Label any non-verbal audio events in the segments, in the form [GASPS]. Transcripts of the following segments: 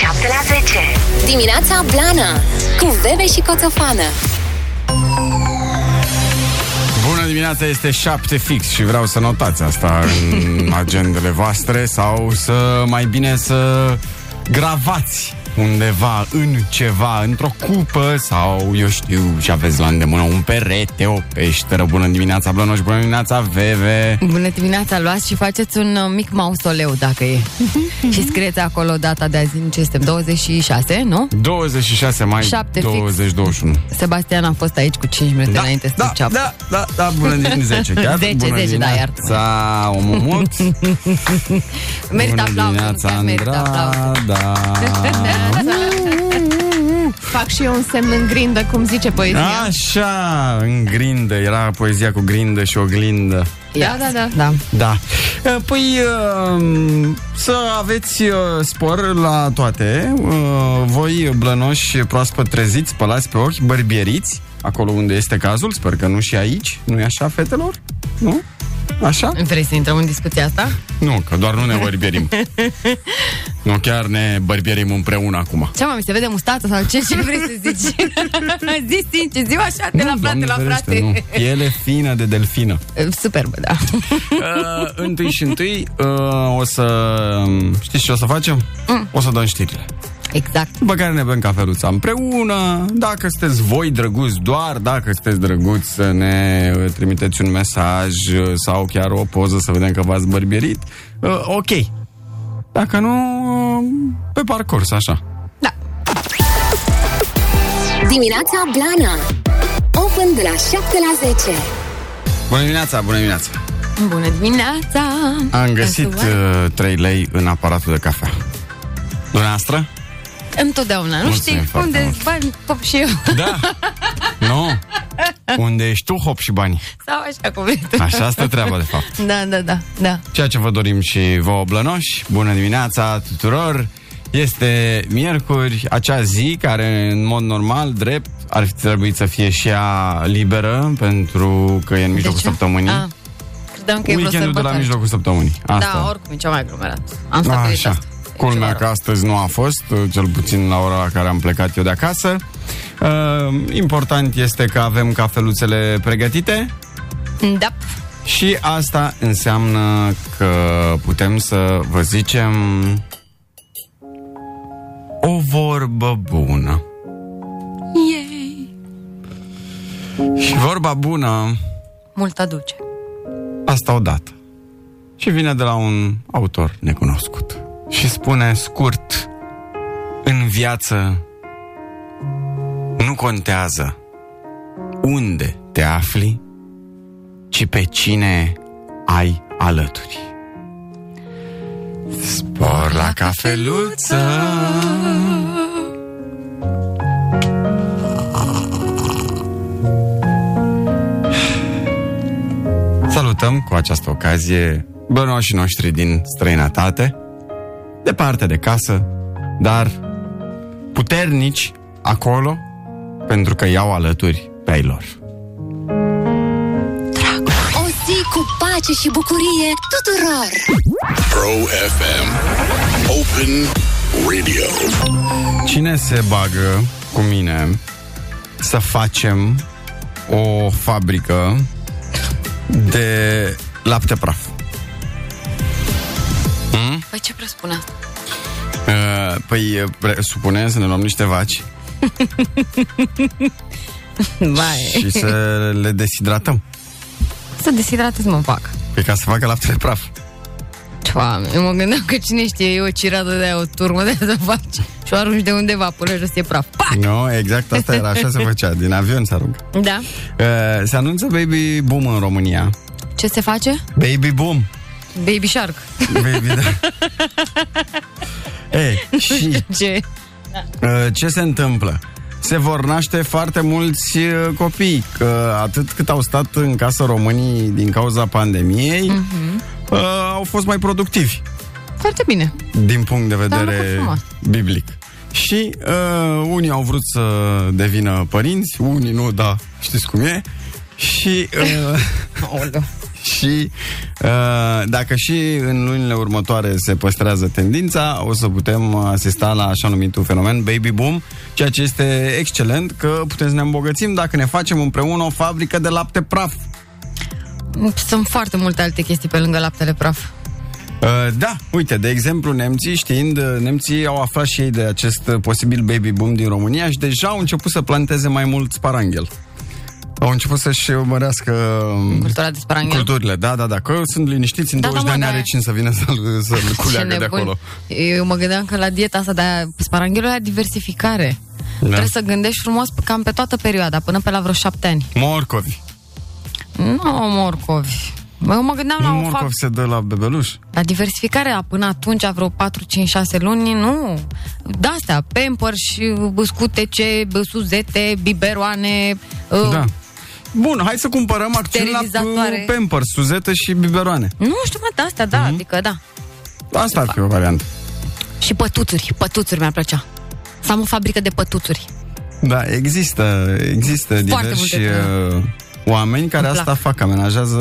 7 la 10. Dimineața Blana Cu Bebe și Coțofană Bună dimineața, este 7 fix și vreau să notați asta în [LAUGHS] agendele voastre sau să mai bine să gravați undeva în ceva, într-o cupă sau, eu știu, și aveți la îndemână un perete, o peșteră. Bună dimineața, Blănoș, bună dimineața, Veve. Bună dimineața, luați și faceți un uh, mic mausoleu dacă e. [LAUGHS] și scrieți acolo data de azi, ce este 26, nu? 26 mai 7 fix. 2021. Sebastian a fost aici cu 5 minute înainte să da, înceapă. da, da, da, bună dimineața, [LAUGHS] 10 chiar. 10, bună 10, da, dimineața, omul mult. [LAUGHS] Merită bună aplauze, dimineața, chiar merită aplauze. Andra, da. [LAUGHS] Fac și eu un semn în grindă, cum zice poezia. Așa, în grindă, era poezia cu grindă și oglindă. Da, da, da. Da. Da. Eh, Păi uh, să aveți uh, spor la toate. Uh, Voi, blănoși, proaspăt treziți, spălați pe ochi, bărbieriți, acolo unde este cazul, sper că nu și aici, nu e așa, fetelor? Nu? Așa? Vrei să intrăm în discuția asta? Nu, că doar nu ne bărbierim. [LAUGHS] nu, chiar ne bărbierim împreună acum. Ce mă, mi se vede mustață sau ce, ce vrei să zici? [LAUGHS] zi sincer, zi așa de la frate Doamne la ferește, frate. Nu. Piele fină de delfină. Superbă, da. [LAUGHS] Uh, întâi și întâi uh, o să... Știți ce o să facem? Mm. O să dăm știrile. Exact. După care ne bem cafeluța împreună. Dacă sunteți voi drăguți, doar dacă sunteți drăguți să ne uh, trimiteți un mesaj uh, sau chiar o poză să vedem că v-ați bărbierit, uh, ok. Dacă nu, uh, pe parcurs, așa. Da. Dimineața Blana Open de la 7 la 10 Bună dimineața, bună dimineața! Bună dimineața! Am găsit Casual. uh, 3 lei în aparatul de cafea. Dumneavoastră? Întotdeauna, nu Mulțumim știi foarte unde mult. bani, pop și eu. Da. nu. Unde ești tu, hop și bani. Sau așa cum vrei tu. Așa stă treaba, de fapt. Da, da, da, da. Ceea ce vă dorim și vouă blănoși, bună dimineața tuturor! Este miercuri, acea zi care în mod normal, drept, ar fi trebuit să fie și ea liberă pentru că e în mijlocul ce? săptămânii. Ah, credeam că e vreo Weekendul de la sărbătoare. mijlocul săptămânii. Asta. Da, oricum e cea mai aglomerat. Am stabilit Așa. asta. E Culmea ceva că rău. astăzi nu a fost, cel puțin la ora la care am plecat eu de acasă. Uh, important este că avem cafeluțele pregătite Da. și asta înseamnă că putem să vă zicem o vorbă bună. Yay. Și vorba bună, Mult aduce. asta odată. Și vine de la un autor necunoscut. Și spune scurt, în viață nu contează unde te afli, ci pe cine ai alături. Spor la cafeluță Salutăm cu această ocazie bănoșii noștri din străinătate, departe de casă, dar puternici acolo, pentru că iau alături pe ai lor. O zi cu pace și bucurie tuturor Pro FM. Open Radio. Cine se bagă cu mine să facem o fabrică de lapte praf? Păi ce presupune asta? Uh, Păi, presupunem să ne luăm niște vaci [LAUGHS] Vai. și să le deshidratăm. Să deshidratez mă fac. Pe ca să facă lapte de praf. Doamne, eu mă gândeam că cine știe, e o ciradă de aia, o turmă de aia să faci și o arunci de undeva până jos e praf. Pac! Nu, exact asta era, așa se făcea, din avion se aruncă. Da. Uh, se anunță Baby Boom în România. Ce se face? Baby Boom. Baby Shark. Baby, da. [LAUGHS] Ei, și Ce? uh, ce se întâmplă? Se vor naște foarte mulți uh, copii, că atât cât au stat în casă românii din cauza pandemiei, Mhm. uh, au fost mai productivi. Foarte bine. din punct de vedere lucru frumos. biblic. Și uh, unii au vrut să devină părinți, unii nu, da, știți cum e. Și, uh, [LAUGHS] Aoleu. Și uh, dacă și în lunile următoare se păstrează tendința, o să putem asista la așa numitul fenomen baby boom, ceea ce este excelent, că putem să ne îmbogățim dacă ne facem împreună o fabrică de lapte praf. Sunt foarte multe alte chestii pe lângă laptele praf. Uh, da, uite, de exemplu, nemții știind, uh, nemții au aflat și ei de acest uh, posibil baby boom din România și deja au început să planteze mai mult sparanghel. Au început să-și mărească um, Cultura de sparanghel. culturile, da, da, da, că sunt liniștiți, în Da, 20 da, de mă, ani da. are cine să vină să-l, să-l Ce culeagă de nebun. acolo. Eu mă gândeam că la dieta asta de sparanghelul e diversificare. Da. Trebuie să gândești frumos cam pe toată perioada, până pe la vreo șapte ani. Morcovi. Nu morcovi. Eu mă gândeam Nu la o morcov fapt, se dă la bebeluș. la diversificarea până atunci, vreo 4, 5, 6 luni, nu. De-astea, Pampers, scutece, suzete, biberoane, uh, Da. Bun, hai să cumpărăm accent la Sterilizatoare. uh, Pampers, suzetă și biberoane. nu știu, mă, de-astea, da, Mhm. adică da. Asta ar fi o variantă. Și pătuțuri, pătuțuri mi-ar plăcea. Să am o fabrică de pătuțuri. Da, există, există diversi multe uh, oameni care Îmi asta plac. fac, amenajează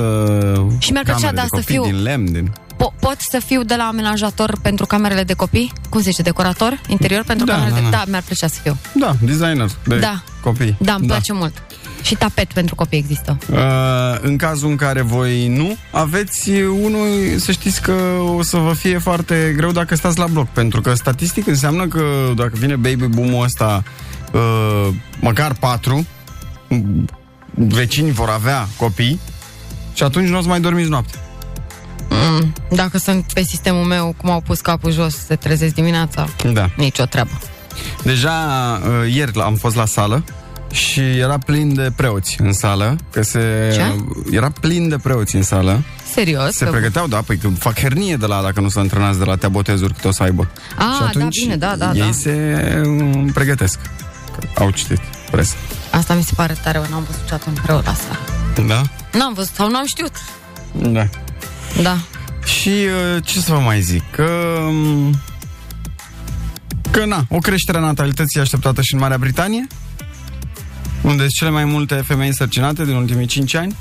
Și mi-ar plăcea, camere da, de să copii fiu- din lemn, din... Po- pot să fiu de la amenajator pentru camerele de copii? Cum se zice, decorator interior pentru Da, camerele da, de... da. Da, mi-ar plăcea să fiu. Da, designer de Da. copii. Da, îmi place mult. Și tapet pentru copii există. Uh, în cazul în care voi nu aveți unul, să știți că o să vă fie foarte greu dacă stați la bloc, pentru că statistic înseamnă că dacă vine baby boom-ul ăsta uh, măcar patru, m- vecinii vor avea copii și atunci nu o să mai dormiți noapte. Mm, dacă sunt pe sistemul meu, cum au pus capul jos, se trezesc dimineața, Da. nicio treabă. Deja uh, ieri am fost la sală și era plin de preoți în sală, că se Ce? era plin de preoți în sală. Serios? Se că- pregăteau, da, păi că fac hernie de la dacă nu se antrenează de la tea botezuri cât o să aibă. Ah, și da, atunci bine, da, da, ei da. se um, pregătesc. Că Au citit presă. Asta mi se pare tare, eu n-am văzut niciodată un preot asta. Da? N-am văzut sau n-am știut. Da. Da. Și uh, ce să vă mai zic? Că... um, Că na, o creștere a natalității e așteptată și în Marea Britanie, unde sunt cele mai multe femei însărcinate din ultimii 5 ani.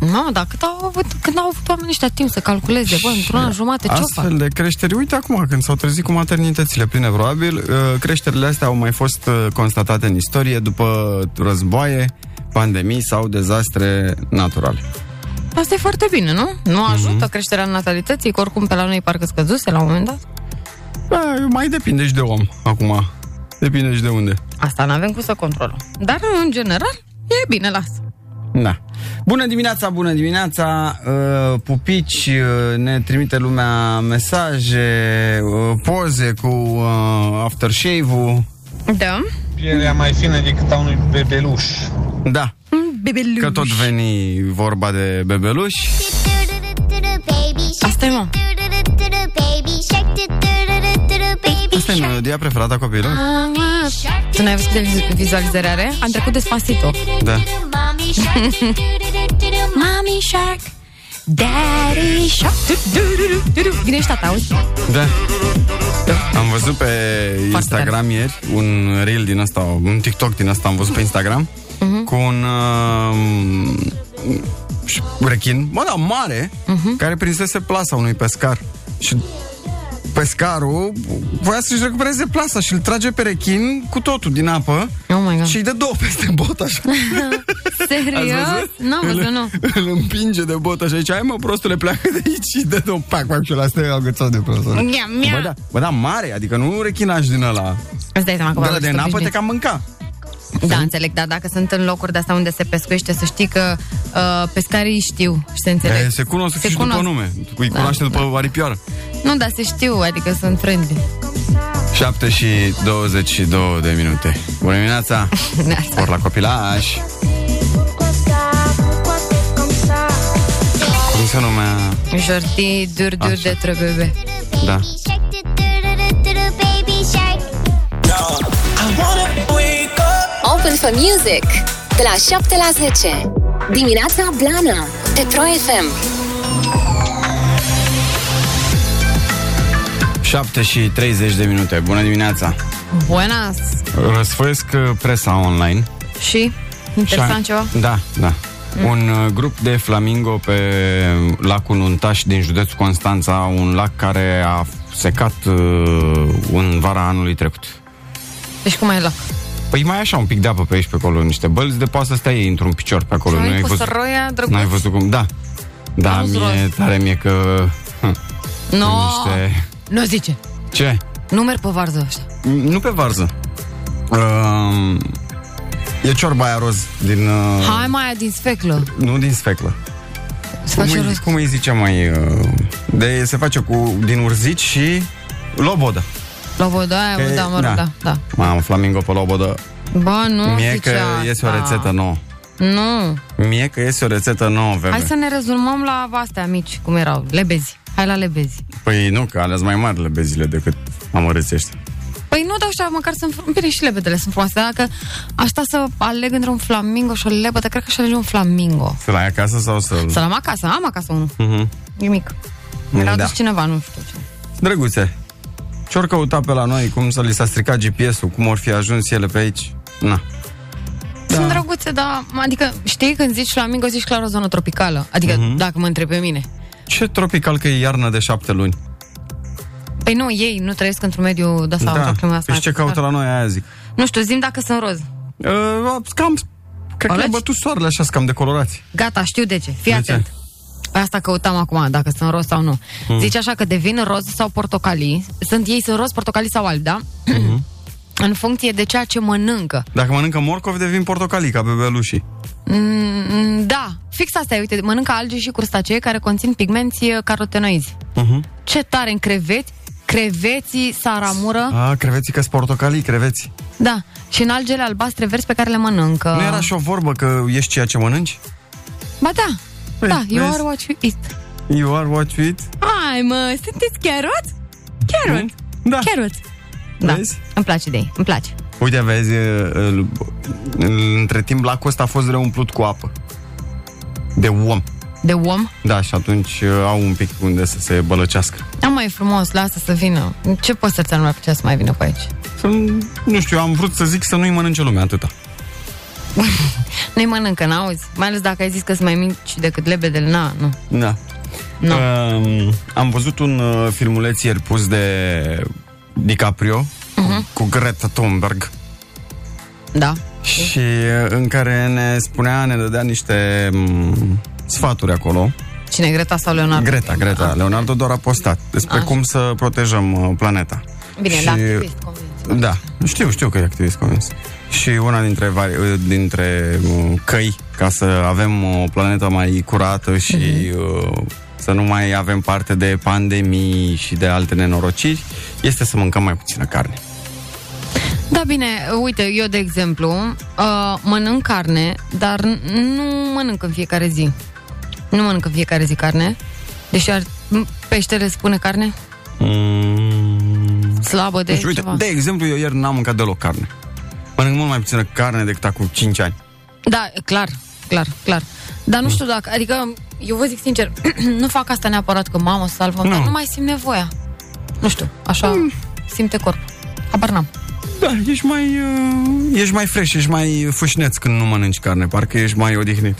Nu, dar cât au avut, când au avut oamenii ăștia timp să calculeze, bă, într-un an jumate, ce o fac? Astfel de creșteri, uite acum când s-au trezit cu maternitățile pline, probabil, uh, creșterile astea au mai fost uh, constatate în istorie după războaie, pandemii sau dezastre naturale. Asta e foarte bine, nu? Nu Mhm. ajută creșterea natalității, că oricum pe la noi parcă scăzuse la un moment dat. Da, mai depinde și de om, acum. Depinde și de unde. Asta n-avem cum să controlăm. Dar, în general, e bine, las. Da. Bună dimineața, bună dimineața, uh, pupici, uh, ne trimite lumea mesaje, uh, poze cu uh, aftershave-ul. Da? Pielea mai fină decât a unui bebeluș. Da, Bebeluș. că tot veni vorba de bebeluși. Asta e, mă. Asta e melodia preferată a copiilor? Tu n-ai văzut de vizualizare are? Am trecut despacito. Da. [LAUGHS] Mommy Shark, Daddy Shark. Du, du, du, du, du, du. Vine și tata, auzi? Da. Am văzut pe Instagram ieri un reel din asta, un TikTok din asta am văzut pe Instagram Mhm. cu un uh, rechin, mă da, mare, Mhm. care prinsese plasa unui pescar. Și pescarul voia să-și recupereze plasa și îl trage pe rechin cu totul din apă Oh my God. și îi dă două peste bot așa. [LAUGHS] Ați Serios? văzut? Nu, am văzut, nu. Îl, îl împinge de bot așa și ai mă prostule pleacă de aici și dă două pac, pac și ăla stă agățat de prost. Mia, Bă, mia. da, bă, da, mare, adică nu rechinaj din ăla. Îți dai seama că De v-am la de văzut napă te obișnuit. cam mânca. Da, înțeleg, dar dacă sunt în locuri de astea unde se pescuiește, să știi că uh, pescarii știu și se înțeleg. E, se cunosc Se și cunosc. după nume. Îi Da, cunoaște după da. aripioară. Nu, dar se știu, adică sunt friendly. 7 și 22 de minute. Bună dimineața! [LAUGHS] Neața. Ori la copilaș. Cum se numea? Jorti dur dur Așa. de trebebe. Da. Open for Music de la 7 la 10. Dimineața Blana pe Pro FM. 7 și 30 de minute. Bună dimineața! Buenas! Răsfoiesc uh, presa online. Și? Interesant ceva? Da, da. Un uh, grup de flamingo pe lacul Nuntaș din județul Constanța, un lac care a secat uh, în vara anului trecut. Deci cum e la? Păi mai e așa un pic de apă pe aici pe acolo, niște bălți, de poate să stai ei într-un picior pe acolo. Ai ai cu văzut, săroia, drăguț? n-ai văzut cum? Da. Da, Auzi, mie rost. tare mie că... Hm, No, niște... nu zice. Ce? Nu merg pe varză ăștia. Nu pe varză. Um, e ciorba aia roz din... Uh, Hai mai aia din sfeclă. nu din sfeclă. Se Cum face îi, rost. cum îi zice mai... Uh, de, se face cu din urzici și lobodă. Lobodaia, Că- da, mă rog, da, da. Mamă, flamingo pe lobodă. Ba, nu Mie zice că asta. iese o rețetă nouă. Nu. Mie că iese o rețetă nouă, veve. Hai să ne rezumăm la astea mici, cum erau. Lebezi. Hai la lebezi. Păi nu, că ales mai mari lebezile decât amărâții ăștia. Păi nu, dar ăștia măcar sunt frum- Bine, și lebedele sunt frumoase. Dacă aș sta să aleg între un flamingo și o lebădă, cred că aș alege un flamingo. Să-l ai acasă sau să-l... Să-l am acasă. Am acasă unul. Mhm. E mic. Mi l-a Da. dus cineva, nu știu ce. Drăguțe, ce-ori căuta pe la noi, cum să li s-a stricat GPS-ul, cum or fi ajuns ele pe aici? Na. Da. Sunt drăguțe, dar, adică, știi, când zici flamingo, zici clar o zonă tropicală. Adică, Mhm. dacă mă întreb pe mine. Ce tropical că e iarnă de șapte luni. Păi nu, ei nu trăiesc într-un mediu de sau într-o climă asta. Păi și ce caută la noi, aia zic. Nu știu, zim dacă sunt roz. Uh, cam, cred că Alegi? le bătut soarele așa, cam decolorați. Gata, știu de ce. Fii De ce? atent. Pe asta căutam acum, dacă sunt roz sau nu. Hmm. Zice așa că devin roz sau portocalii. Sunt ei sunt roz, portocalii sau albi, da? Hmm. [CLEARS THROAT] în funcție de ceea ce mănâncă. Dacă mănâncă morcov, devin portocalii, ca bebelușii. Mm, da, fix asta e, uite, mănâncă alge și crustacee care conțin pigmenți uh, carotenoizi. Uh-huh. Ce tare în creveți, creveții saramură, A, creveții că portocalii, creveți. da, și în algele albastre verzi pe care le mănâncă. Nu era și o vorbă că ești ceea ce mănânci? Ba da, Păi, da, you vezi? are what you eat. You are what you eat? Hai mă, sunteți carrot? Carrot. Da. Carrot. Da, Vezi? îmi place de ei, îmi place. Uite, vezi, îl- îl- între timp lacul ăsta a fost reumplut cu apă. De om. De om? Da, și atunci uh, au un pic unde să se bălăcească. Am mai frumos, lasă să vină. Ce poți să-ți nu mai plăcea să mai vină pe aici? Să, nu știu, am vrut să zic să nu-i mănânce lumea atâta. [LAUGHS] Nu-i mănâncă, n-auzi? Mai ales dacă ai zis că sunt mai mici decât lebedele, na, nu. Da. Nu. Um, am văzut un uh, filmuleț ieri pus de DiCaprio uh-huh. cu Greta Thunberg Da. și uh, în care ne spunea, ne dădea niște um, sfaturi acolo. Cine, Greta sau Leonardo? Greta, Greta. Leonardo doar a postat despre Așa. cum să protejăm uh, planeta. Bine, și, da, activist, convins. Da, știu, știu că e activist convins. Și una dintre, vari, dintre uh, căi ca să avem o planetă mai curată și uh, să nu mai avem parte de pandemii și de alte nenorociri este să mâncăm mai puțină carne. Da, bine, uite, eu, de exemplu, uh, mănânc carne, dar n- nu mănânc în fiecare zi. Nu mănânc în fiecare zi carne. Deși ar, m- peștele spune carne? Mm. Slabă de Deci, uite, ceva. de exemplu, eu ieri n-am mâncat deloc carne. Mănânc mult mai puțină carne decât acum 5 ani. Da, clar, clar, clar. Dar Mm. nu știu dacă, adică, eu vă zic sincer, [CLEARS THROAT] nu fac asta neapărat că mamă salvă, Nu. dar nu mai simt nevoia. Nu știu, așa Mm. simte corp. Habar n-am. Da, ești mai, uh, ești mai fresh, ești mai fâșneț când nu mănânci carne, parcă ești mai odihnit.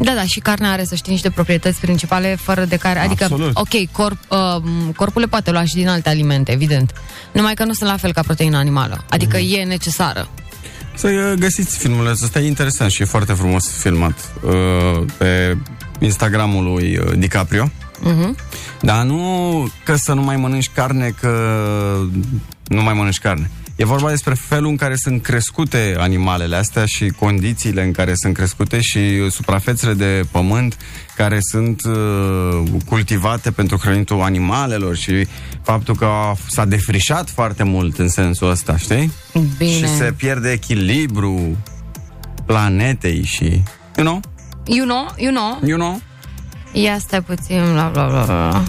Da, da, și carnea are, să știi, niște proprietăți principale fără de care, adică, Absolut. ok, corp, uh, corpul le poate lua și din alte alimente, evident. Numai că nu sunt la fel ca proteina animală. Adică Mhm. e necesară. Să uh, găsiți filmulețul ăsta, e interesant și e foarte frumos filmat uh, pe Instagramul lui uh, DiCaprio. Mhm. Dar nu că să nu mai mănânci carne, că nu mai mănânci carne. E vorba despre felul în care sunt crescute animalele astea și condițiile în care sunt crescute și suprafețele de pământ care sunt uh, cultivate pentru hrănitul animalelor și faptul că a, s-a defrișat foarte mult în sensul ăsta, știi? Bine. Și se pierde echilibru planetei și... You know? You know, you know, You know? Ia stai puțin, bla bla bla bla.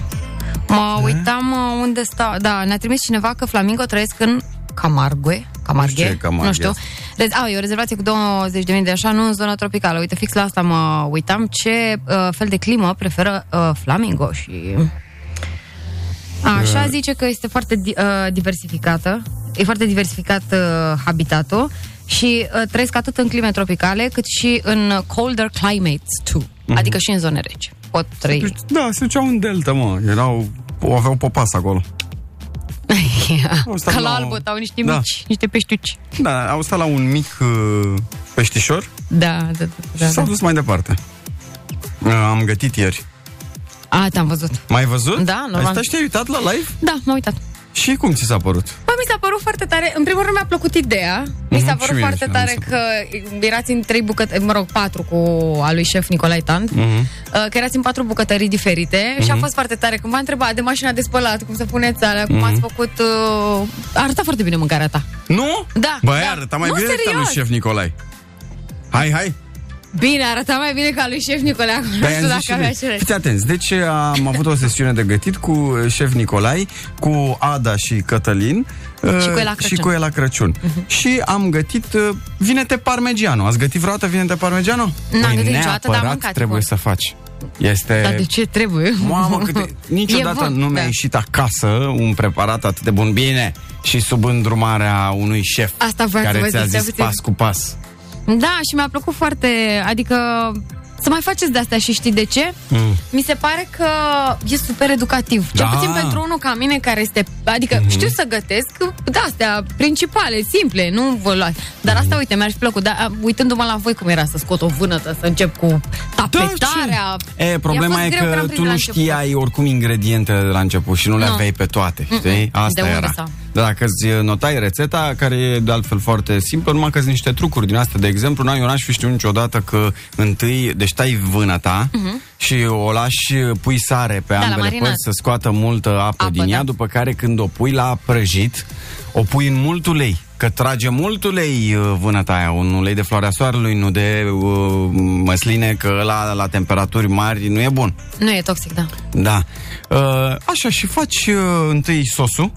Mă uitam uh, unde stau. Da, ne-a trimis cineva că Flamingo trăiesc în Camargue. Camargue? Nu știu ce e Camargue Nu știu. asta. Rez- a, e o rezervație cu 20.000 de așa, nu în zona tropicală. Uite, fix la asta mă uitam ce uh, fel de climă preferă uh, Flamingo și... Așa zice că este foarte di- uh, diversificată. E foarte diversificat uh, habitatul și uh, trăiesc atât în clime tropicale, cât și în uh, colder climates too. Adică și în zone reci. Pot trăi. Deci, da, se duceau în delta, mă. Erau, aveau popas acolo. [LAUGHS] Au stat Ca la la o- albă, au niște Da. mici, niște peștiuci. Da, au stat la un mic uh, peștișor Da, da, da. și da, s-au da. dus mai departe. Uh, am gătit ieri. A, te-am văzut. M-ai văzut? Da, normal. Ai stat și te-ai uitat la live? Da, m-am uitat. Și cum ți s-a părut? Bă, mi s-a părut foarte tare. În primul rând mi-a plăcut ideea. Mi s-a Mhm, și părut mie, foarte și mie tare mi că erați în trei bucătării, mă rog, patru cu a lui șef Nicolae Tant, Mhm. uh, că erați în patru bucătării diferite și a fost foarte tare. Când m-a întrebat de mașina de spălat, cum să puneți alea, cum Mhm. ați făcut... Uh, arăta foarte bine mâncarea ta. Nu? Da, Băi, da. arăta mai Nu, bine decât al lui serios. șef Nicolae. Hai, hai. Bine, arăta mai bine ca lui șef Nicolae. Acum nu Păi știu am dacă zis și avea de- același. Fiți atenți, deci am avut o sesiune de gătit cu uh, șef Nicolai, cu Ada și Cătălin uh, Și cu Ela Crăciun. și cu Ela Crăciun. Și am gătit uh, vinete parmegiano. Ați gătit vreodată vinete parmegiano? N-am Păi gătit niciodată, dar am neapărat mâncat trebuie cu- să faci. Este... Dar de ce trebuie? Mamă, câte... niciodată [LAUGHS] E bun, nu mi-a da. ieșit acasă un preparat atât de bun. Bine, și sub îndrumarea unui șef Asta voiam să care vă ți-a zic, zis stai puțin. pas cu pas. Da, și mi-a plăcut foarte, adică să mai faceți de astea și știi de ce? Mm. Mi se pare că e super educativ. Cel Da. puțin pentru unul ca mine care este, adică mm-hmm. știu să gătesc de astea principale, simple, nu vă luați. Dar asta, uite, mi-ar fi plăcut, dar a, uitându-mă la voi cum era să scot o vânătă, să încep cu tapetarea. Da, E, problema Mi-a e fost greu că am tu prins la nu început. știai oricum ingredientele de la început și nu le Nu. aveai pe toate, știi? Asta De unde era. să am? Dar dacă îți notai rețeta, care e de altfel foarte simplă, numai că sunt niște trucuri din astea. De exemplu, na, eu n-aș fi știut niciodată că întâi, deci tai vâna ta și o lași, pui sare pe Mhm. la ambele marinat. părți să scoată multă apă, Apă, din ea, da. după care când o pui la prăjit, o pui în mult ulei. Că trage mult ulei uh, vânăta aia, un ulei de floarea soarelui, nu de uh, măsline, că ăla la temperaturi mari nu e bun. Nu e toxic, da. Da. Uh, așa, și faci uh, întâi sosul.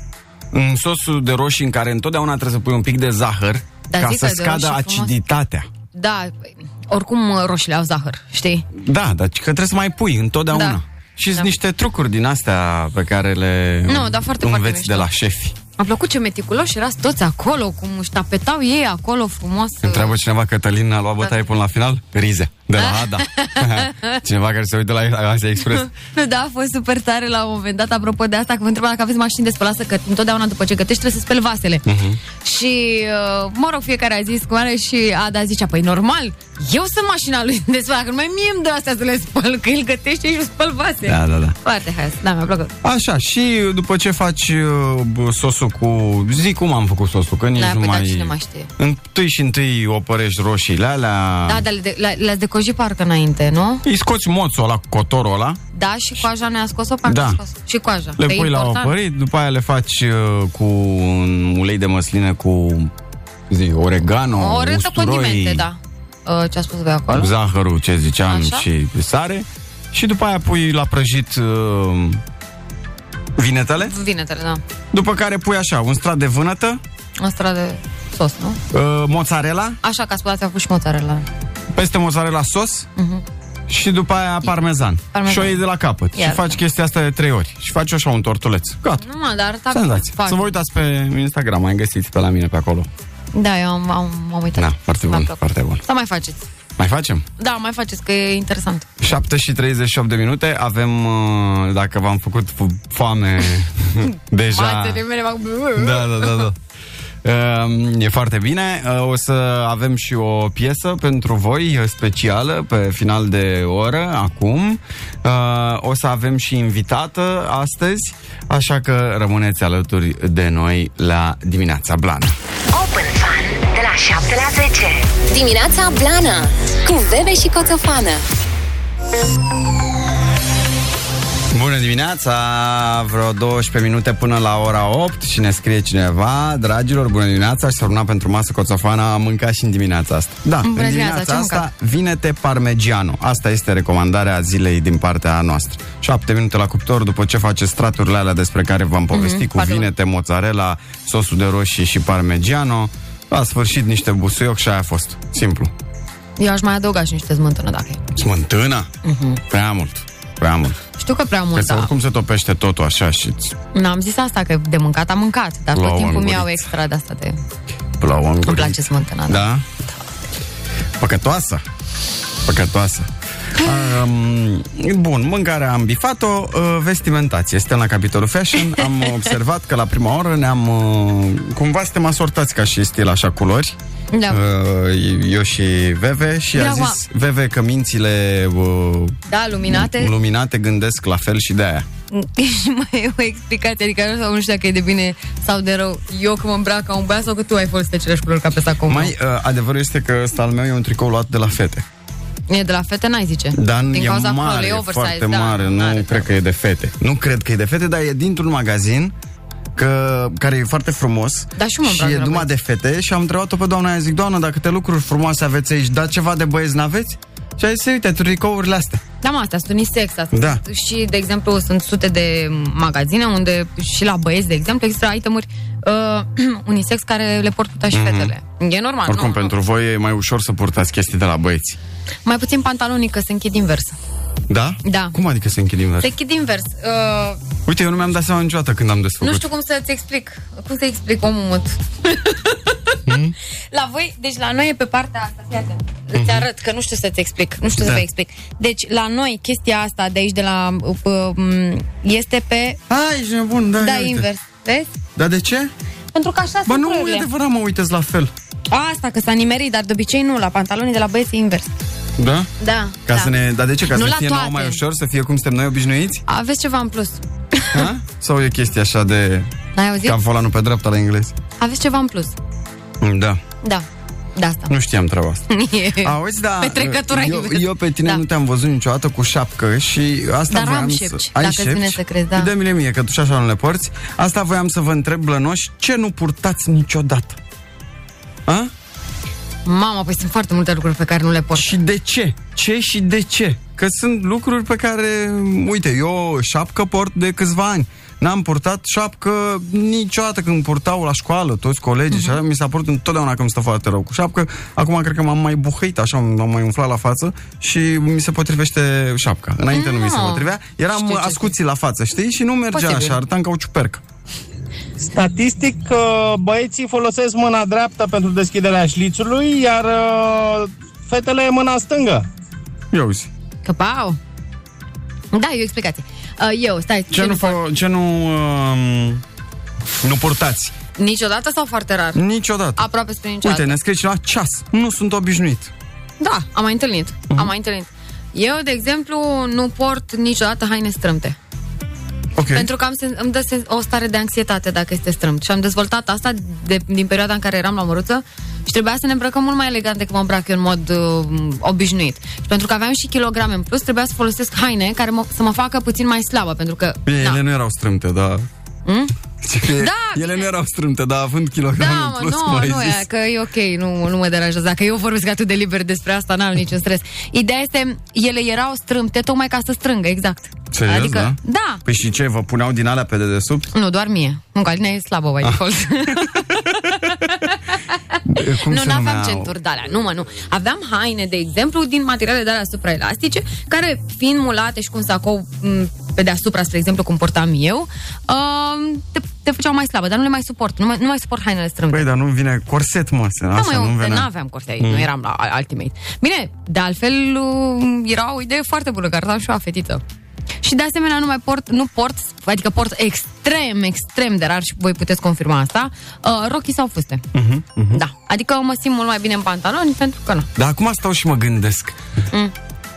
În sosul de roșii în care întotdeauna trebuie să pui un pic de zahăr Da, ca zic să că de scadă roșii frumos. aciditatea. Da, oricum roșiile au zahăr, știi? Da, dar că trebuie să mai pui întotdeauna. Da. Și sunt Da. niște trucuri din astea pe care le Nu, dar foarte, foarte înveți mișto. de la șefi. Mi-a plăcut ce meticuloși erați toți acolo, cum își tapetau ei acolo frumos. Întreabă cineva Cătălin a luat bătaie până la final? Rize. De la [LAUGHS] Ada. [LAUGHS] cineva care se uită la Asia Express. Nu, da, a fost super tare la un moment dat, apropo de asta, că vă întrebam dacă aveți mașini de spălat, să că întotdeauna după ce gătești trebuie să speli vasele. Mhm. Și, uh, mă rog, fiecare a zis cum are și Ada zicea, păi normal, eu sunt mașina lui de spălat, că numai mie îmi dă astea să le spăl, că el gătește și eu spăl vase. Da, da, da. Foarte has, da, mi-a plăcut. Așa, și după ce faci uh, bă, sosul cu... Zic cum am făcut sosul, că nici Da, nu păi da, mai... cine mai știe. Întâi și întâi opărești roșiile alea... Da, dar le, de, le, le-ați decojit parcă înainte, nu? Îi scoți moțul ăla, cotorul ăla, Da, și coaja ne-a scos-o, parcă Da. a scos Și coaja. le că e pui la important. opărit, după aia le faci uh, cu un ulei de măsline cu zi, oregano, O retă usturoi, condimente, da. Uh, ce a spus voi acolo? zahărul, ce ziceam, Așa. și sare. Și după aia pui la prăjit uh, vinetele, Vinetele, da. după care pui așa, un strat de vânătă, Asta de sos, nu? uh, mozzarella, Așa, ca spălați, a fost și mozzarella. Peste mozzarella sos și după aia parmezan. Mhm. Parmezan. Și o iei de la capăt. Iar. Și faci chestia asta de trei ori. Și faci așa un tortuleț. Gata. Nu mă, dar arăta Senzație. fac. Să vă uitați pe Instagram, mai găsiți pe la mine pe acolo. Da, eu am, am, am uitat. Da, foarte Mi-a bun, plăcut. foarte bun. Să mai faceți. Mai facem? Da, mai faceți, că e interesant. 7 și 38 de minute. Avem, uh, dacă v-am făcut f- foame [LAUGHS] deja... Fațele mele fac... Da, da, da, da. Uh, E foarte bine. Uh, O să avem și o piesă pentru voi uh, specială pe final de oră, acum. Uh, O să avem și invitată astăzi, așa că rămâneți alături de noi la dimineața blană. Open Fun de la 7 la 10. Dimineața Blana cu Bebe și Coțofană. Bună dimineața! Vreo 12 minute până la ora 8 și ne scrie cineva Dragilor, bună dimineața și s-a urmat pentru masă coțofana Am mâncat și în dimineața asta Da, Bună în dimineața, dimineața ce-ai asta mâncat? Vinete parmegiano Asta este recomandarea zilei din partea noastră 7 minute la cuptor după ce face straturile alea despre care v-am povestit Cu foarte bun. vinete, mozzarella, sosul de roșii și parmegiano La sfârșit niște busuioc și aia a fost Simplu Eu aș mai adăuga și niște smântână, dacă e. Smântână? Prea mult Prea mult Știu că prea Că mult, să da. oricum se topește totul așa și N-am zis asta, că de mâncat am mâncat, dar La tot o timpul mi-au lămuriță. extra de asta de... plouă în Îmi guriță. place smântâna, da. Da? Păcătoasă. Păcătoasă. Um, bun, mâncarea am bifat-o, uh, vestimentație. Suntem la capitolul fashion. [LAUGHS] Am observat că la prima oră ne-am... Uh, cumva suntem asortați ca și stil, așa, culori. Da. Uh, eu și Veve și a Da, zis Veve că mințile uh, Da, luminate. luminate gândesc la fel și de aia. și [LAUGHS] mai e o explicație, adică nu, nu știu dacă e de bine sau de rău. Eu că mă îmbrac ca un băiat sau că tu ai folosit aceleași culori ca pe sacou. Mai uh, adevărul este că ăsta al meu e un tricou luat de la fete. E de la fete, n-ai zice. Dar Din e cauza mare, colului, e oversize, foarte da, mare, nu n-are cred treabă. că e de fete. Nu cred că e de fete, dar e dintr-un magazin că, care e foarte frumos Da, și eu mă și îmbrac e de la numai de fete și am întrebat-o pe doamna aia, zic, doamnă, dacă câte lucruri frumoase aveți aici, dar ceva de băieți n-aveți? Și a zis, uite, tricourile astea. Da, mă, astea sunt unisex. Astea Da. sunt și, de exemplu, sunt sute de magazine unde și la băieți, de exemplu, există itemuri uh, [CLEARS THROAT] unisex care le pot purta și fetele. E normal, Mhm. Oricum, nu? pentru voi e mai ușor să purtați chestii de la băieți. Mai puțin pantalonii, că se închid invers. Da? Da. Cum adică se închid invers? Se închid invers. Uh, Uite, eu nu mi-am dat seama niciodată când am desfăcut. nu știu cum să-ți explic. Cum să explic, omul mut. [LAUGHS] Hmm? [LAUGHS] la voi, deci la noi e pe partea asta, fii atent. Îți arăt, că nu știu să-ți explic. Nu știu Mhm. Da. să vă explic. Deci, la noi, chestia asta de aici, de la... Uh, uh, este pe... Ai, ești nebun, da, Da, ia uite. invers. Vezi? Dar de ce? Pentru că așa Bă, sunt nu, e culorile. adevărat, mă uiteți la fel. Asta, că s-a nimerit, dar de obicei nu, la pantalonii de la băieți e invers. Da? Da, Ca da. să ne... Dar de ce? Ca Nu să la fie nouă toate. mai ușor, să fie cum suntem noi obișnuiți? Aveți ceva în plus. Ha? Sau e chestia așa de... N-ai auzit? Cam volanul pe dreapta la englez? Aveți ceva în plus. Da. Da, de asta. Nu știam treaba asta. E- [LAUGHS] Auzi, da, Petrecătura eu, invers. eu pe tine Da. nu te-am văzut niciodată cu șapcă și asta Dar voiam am să... șepci, Ai dacă îți vine șepci? să crezi, da. Dă-mi le mie, că tu și așa nu le porți. Asta voiam să vă întreb, blănoși, ce nu purtați niciodată? A? Mama, păi sunt foarte multe lucruri pe care nu le pot. Și de ce? Ce și de ce? Că sunt lucruri pe care, uite, eu șapcă port de câțiva ani. N-am purtat șapcă niciodată când purtau la școală toți colegii uh-huh. și așa, mi s-a părut întotdeauna că îmi stă foarte rău cu șapcă. Acum cred că m-am mai buhăit, așa, m-am mai umflat la față și mi se potrivește șapca. Înainte nu mi se Ah, potrivea. Eram știu ce ascuții la față, știi? Și nu mergea Posibil. așa, arătam ca o ciupercă. Statistic, uh, băieții folosesc mâna dreaptă pentru deschiderea șlițului, iar uh, fetele mâna stângă. Ia uzi. Căpau. Da, e o explicație. Uh, eu, stai, Ce, nu, fac? fă, ce nu, um, nu purtați? Niciodată sau foarte rar? Niciodată. Aproape spre niciodată. Uite, ne scrie cineva ceas. Nu sunt obișnuit. Da, am mai întâlnit. Mhm. Am mai întâlnit. Eu, de exemplu, nu port niciodată haine strâmte. Ok. Pentru că am, sen- îmi dă sen- o stare de anxietate dacă este strâmt. Și am dezvoltat asta de, din perioada în care eram la măruță și trebuia să ne îmbrăcăm mult mai elegant decât mă îmbrac eu în mod uh, obișnuit. Și pentru că aveam și kilograme în plus, trebuia să folosesc haine care mă, să mă facă puțin mai slabă, pentru că... Bine, na. ele nu erau strâmte, da. Hmm? Da, ele bine. nu erau strâmte, dar având kilograme Da, în mă, plus, nu, cum ai nu, zis. e, că e ok, nu, nu mă deranjează. Dacă eu vorbesc atât de liber despre asta, n-am niciun stres. Ideea este, ele erau strâmte tocmai ca să strângă, exact. Serios, adică, da? da. Păi și ce, vă puneau din alea pe dedesubt? Nu, doar mie. Nu, Calina e slabă, Ah. by default. [LAUGHS] Cum nu, se nu aveam numeau? centuri de alea, nu mă, nu. Aveam haine, de exemplu, din materiale de alea supraelastice, care, fiind mulate și cu un sacou m, pe deasupra, spre exemplu, cum portam eu, uh, te, te făceau mai slabă, dar nu le mai suport. Nu mai, nu mai suport hainele strâmte. Băi, dar nu vine corset, mă, să, Da, așa mă, nu eu venea. nu aveam corte aici, nu eram la Ultimate. Bine, de altfel, uh, era o idee foarte bună, că arătam și eu a fetiță. Și de asemenea nu mai port, nu port, adică port extrem, extrem de rar și voi puteți confirma asta, uh, rochii sau fuste. Uh-huh, uh-huh. Da, adică mă simt mult mai bine în pantaloni pentru că nu. Dar acum stau și mă gândesc Mm.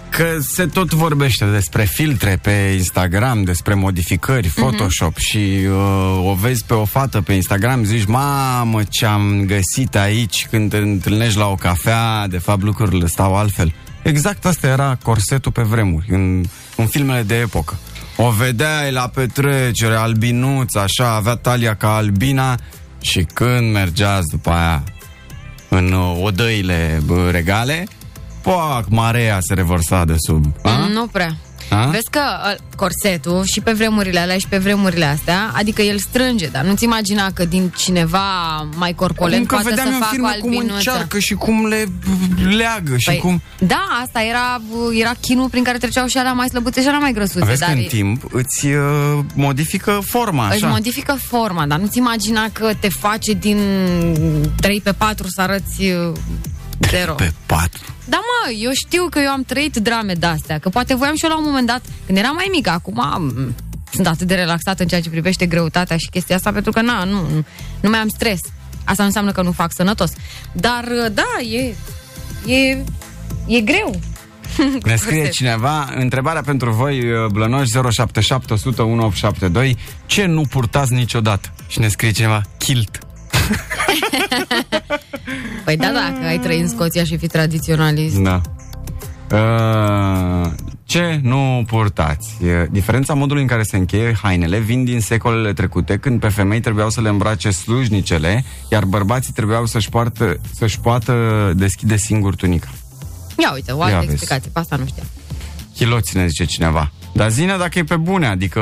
că se tot vorbește despre filtre pe Instagram, despre modificări, Mhm. Photoshop și uh, o vezi pe o fată pe Instagram, zici, mamă, ce am găsit aici când te întâlnești la o cafea, de fapt lucrurile stau altfel. Exact asta era corsetul pe vremuri, în, în filmele de epocă. O vedeai la petrecere, albinuț, așa, avea talia ca albina și când mergeați după aia în uh, odăile bă, regale, poc, marea se revărsa de sub. A? Nu prea. A? Vezi că uh, corsetul și pe vremurile alea și pe vremurile astea, adică el strânge, dar nu-ți imagina că din cineva mai corpulent Cum că poate vedeam să în facă o filme cum albinuță. încearcă și cum le leagă și Păi, cum... Da, asta era, era chinul prin care treceau și alea mai slăbuțe și alea mai grăsuțe. Vezi că dar în e- timp îți uh, modifică forma, Își așa. modifică forma, dar nu-ți imagina că te face din 3 pe 4 să arăți uh, zero. Pe patru. Da, mă, eu știu că eu am trăit drame de-astea, că poate voiam și eu la un moment dat, când eram mai mică, acum m, sunt atât de relaxată în ceea ce privește greutatea și chestia asta, pentru că, na, nu, nu, nu mai am stres. Asta nu înseamnă că nu fac sănătos. Dar, uh, da, e, e, e greu. Ne scrie cineva, întrebarea pentru voi, uh, blănoși 077 100 1872, ce nu purtați niciodată? Și ne scrie cineva, kilt. [LAUGHS] Păi da, da, că ai trăit în Scoția și fi tradiționalist. Da. Uh, ce nu purtați? E, Diferența modului în care se încheie hainele vin din secolele trecute, când pe femei trebuiau să le îmbrace slujnicele, iar bărbații trebuiau să-și, poartă, să-și poată deschide singur tunica. Ia uite, o altă Ia vezi. explicație, pe asta nu știam. Chiloți, ne zice cineva. Dar zine dacă e pe bune, adică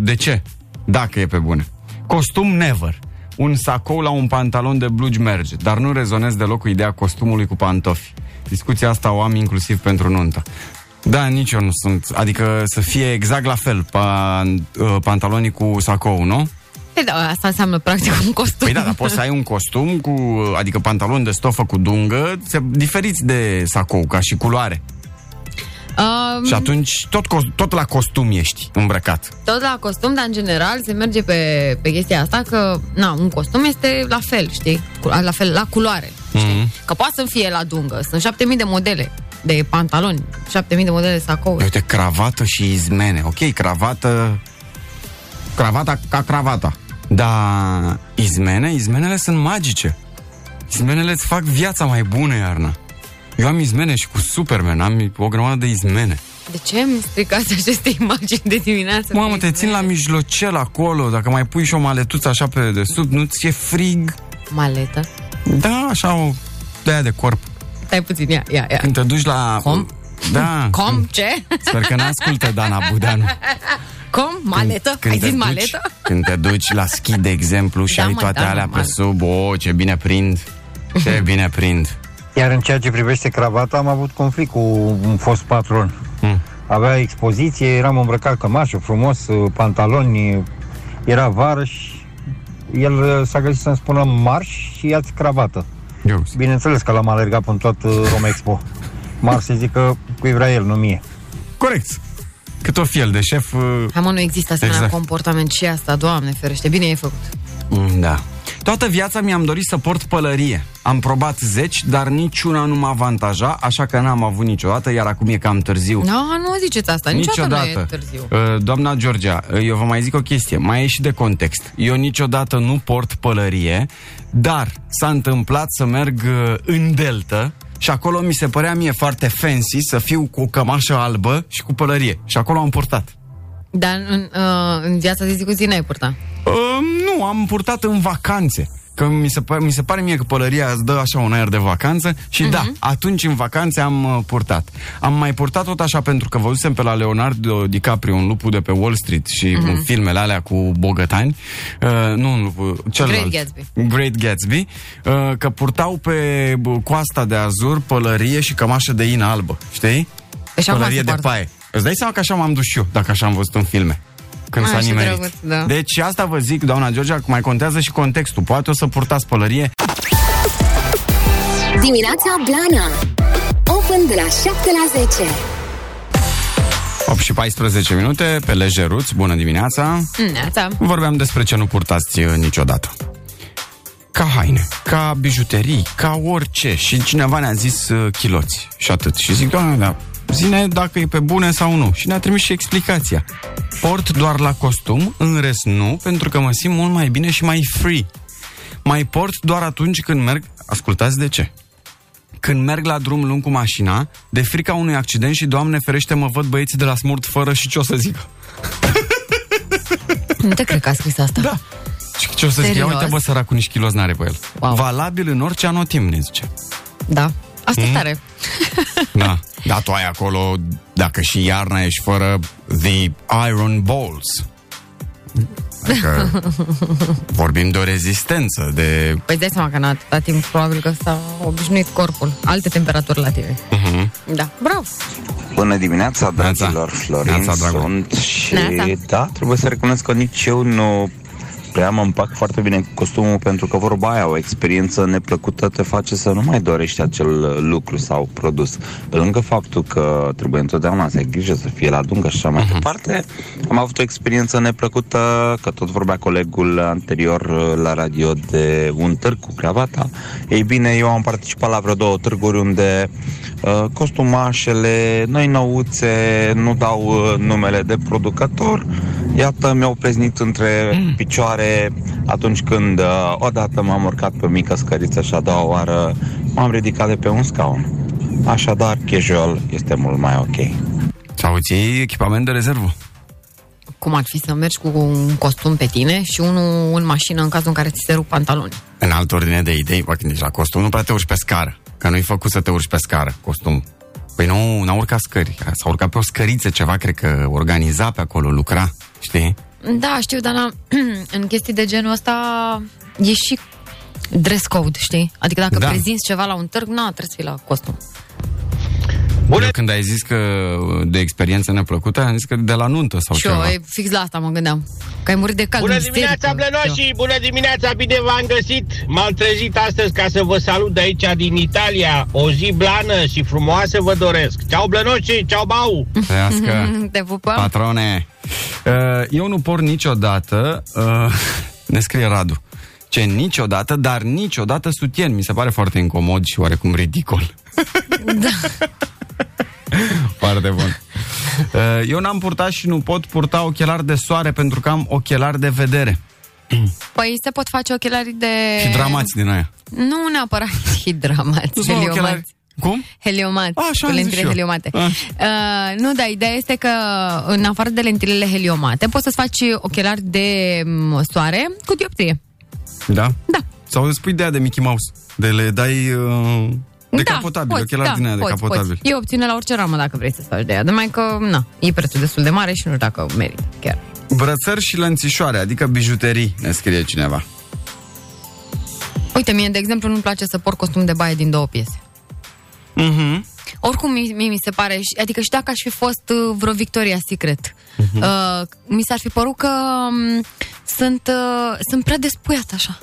de ce? Dacă e pe bune. Costum never. Un sacou la un pantalon de blugi merge, dar nu rezonez deloc cu ideea costumului cu pantofi. Discuția asta o am inclusiv pentru nuntă. Da, nici eu nu sunt. Adică să fie exact la fel pan, uh, pantalonii cu sacou, nu? Păi da, asta înseamnă practic un costum. Păi da, dar poți să ai un costum cu, adică pantalon de stofă cu dungă, se, diferiți de sacou, ca și culoare. Um, Și atunci tot, cos- tot la costum ești îmbrăcat. tot la costum, dar în general se merge pe, pe chestia asta că, na, un costum este la fel, știi? Cu- La fel, la culoare, știi? Mhm. Că poate să fie la dungă. Sunt 7000 de modele de pantaloni, 7000 de modele de sacouri. Uite, cravată și izmene. Ok, cravată... Cravata ca cravata. Dar izmene, izmenele sunt magice. Izmenele îți fac viața mai bună, iarna. Eu am izmene și cu Superman, am o grămadă de izmene. De ce mi stricați [LAUGHS] aceste imagini de dimineață? Mamă, te țin la mijlocel acolo, dacă mai pui și o maletuță așa pe desubt, nu ți-e frig? Maletă. Da, așa o de aia de corp. Stai puțin, ia, ia, ia. Când te duci la... Com? Da. [LAUGHS] Com? Ce? Sper că n-ascultă Dana [LAUGHS] Budeanu. Com? Maletă? Ai te zis duci, maletă? Când te duci la schi, de exemplu, și Da, ai mă, toate da, alea normal. pe sub, o, ce bine prind, ce bine prind. Iar în ceea ce privește cravata, am avut conflict cu un fost patron. Hmm. Avea expoziție, eram îmbrăcat cămașă, frumos, paltaloni, era varăș și el uh, s-a găsit să-mi spună marș și ia-ți cravată. Eu, Bineînțeles că l-am alergat în tot uh, Roma Expo. Marș să zică cui vrea el, nu mie. corect. Cât o fi el de șef... uh, Hai mă, nu există asemenea Exact. comportament și asta, Doamne ferește, bine e făcut. mm, Da. Toată viața mi-am dorit să port pălărie. Am probat zeci, dar niciuna nu mă avantaja, așa că n-am avut niciodată, iar acum e cam târziu. No, nu ziceți asta, niciodată, nu e târziu. Uh, Doamna Georgia, uh, eu vă mai zic o chestie, mai e și de context. Eu niciodată nu port pălărie, dar s-a întâmplat să merg uh, în delta și acolo mi se părea mie foarte fancy să fiu cu o cămașă albă și cu pălărie. Și acolo am purtat. Dar în, uh, în viața de zi cu zi n-ai purta. Uh, nu, am purtat în vacanțe. Că mi se, pare, mi se pare mie că pălăria îți dă așa un aer de vacanță și da, atunci în vacanțe am uh, purtat. Am mai purtat tot așa pentru că văzusem pe la Leonardo DiCaprio un lupul de pe Wall Street și în filmele alea cu bogătani, uh, nu un lupul, celălalt. Gatsby. Great Gatsby, uh, că purtau pe bă, coasta de azur pălărie și cămașă de ină albă, știi? Deci acum pălărie se de poartă. paie. Îți dai seama că așa m-am dus și eu, dacă așa am văzut în filme. Când Ah, s-a ce nimerit. drăguț, da. Deci asta vă zic, doamna Georgia, că mai contează și contextul. Poate o să purtați pălărie. Dimineața Blana Open de la 7 la 10 8 și 14 minute, pe lejeruț, bună dimineața. Neața. Vorbeam despre ce nu purtați uh, niciodată. Ca haine, ca bijuterii, ca orice. Și cineva ne-a zis uh, chiloți și atât. Și zic, doamne, da, zine dacă e pe bune sau nu. Și ne-a trimis și explicația. Port doar la costum, în rest nu, pentru că mă simt mult mai bine și mai free. Mai port doar atunci când merg... Ascultați de ce? Când merg la drum lung cu mașina, de frica unui accident și, Doamne ferește, mă văd băieții de la smurt fără și ce o să zică. Nu te cred că a scris asta. Da. Și ce o să zic? Ia Serios? uite, bă, săracul, nici kilos n-are pe el. Wow. Valabil în orice anotimp, ne zice. Da. Asta Mhm. e tare. [LAUGHS] Da. Da, tu ai acolo, dacă și iarna ești fără the iron balls. Adică [LAUGHS] vorbim de o rezistență, de... Păi dai seama că în atâta timp probabil că s-a obișnuit corpul. Alte temperaturi la tine. Uh-huh. Da, bravo. Bună dimineața, dragilor Florin Neața, dragul. sunt și Neața. da, trebuie să recunosc că nici eu nu prea mă împac foarte bine cu costumul pentru că vorba aia, o experiență neplăcută te face să nu mai dorești acel lucru sau produs. Pe lângă faptul că trebuie întotdeauna să ai grijă să fie la dungă și așa mai departe, am avut o experiență neplăcută, că tot vorbea colegul anterior uh, la radio de un târg cu cravata. Ei bine, eu am participat la vreo două târguri unde uh, costumașele, noi nouțe, nu dau uh, numele de producător, iată, mi-au preznit între picioare atunci când uh, odată m-am urcat pe o mică scăriță și a doua oară m-am ridicat de pe un scaun. Așadar, casual este mult mai ok. Sau îți iei echipament de rezervă. Cum ar fi să mergi cu un costum pe tine și unul în mașină în cazul în care ți se rup pantaloni. În altă ordine de idei, bă, când ești la costum, nu prea te urci pe scară. Că nu-i făcut să te urci pe scară, costum. Păi nu, n-a urcat scări. S-a urcat pe o scăriță ceva, cred că organiza pe acolo, lucra, știi? Da, știu, dar la, [CLEARS THROAT] în chestii de genul ăsta e și dress code, știi? Adică dacă Da. da. prezinți ceva la un târg, nu, trebuie să fii la costum. Bună. Eu când ai zis că de experiență neplăcută, am zis că de la nuntă sau și ceva. eu, e, fix la asta mă gândeam. Că ai murit de cald. Bună în dimineața, biserică. blănoșii! Bună dimineața, bine v-am găsit! M-am trezit astăzi ca să vă salut de aici din Italia. O zi blană și frumoasă vă doresc. Ceau, blănoșii! Ceau, bau! Trăiască. [LAUGHS] Te pupăm. Patrone, uh, eu nu por niciodată, uh, ne scrie Radu, ce niciodată, dar niciodată sutien. Mi se pare foarte incomod și oarecum ridicol. Da. [LAUGHS] [LAUGHS] Foarte bun. Uh, Eu n-am purtat și nu pot purta ochelari de soare pentru că am ochelari de vedere. [CLEARS THROAT] Păi se pot face ochelari de... Și dramați din aia. Nu neapărat [LAUGHS] hidramați, Nu sunt ochelari- heliomați. Cum? Heliomați, A, așa cu am zis lentile și eu. heliomate. A. Uh, nu, da, ideea este că în afară de lentilele heliomate, poți să-ți faci ochelari de m, soare cu dioptrie. Da? Da. Sau îți spui de aia de Mickey Mouse, de le dai uh, decapotabil, da, poți, ochelari da, din aia poți, decapotabil. Poți. E opțiune la orice ramă dacă vrei să faci de ea, numai că, na, e prețul destul de mare și nu știu dacă merită chiar. Brățări și lănțișoare, adică bijuterii, ne scrie cineva. Uite, mie, de exemplu, nu-mi place să port costum de baie din două piese. Mhm. Oricum, mie, mie mi se pare, și- adică și dacă aș fi fost uh, vreo Victoria's Secret, Mhm. uh, mi s-ar fi părut că um, sunt, uh, sunt prea despuiat așa.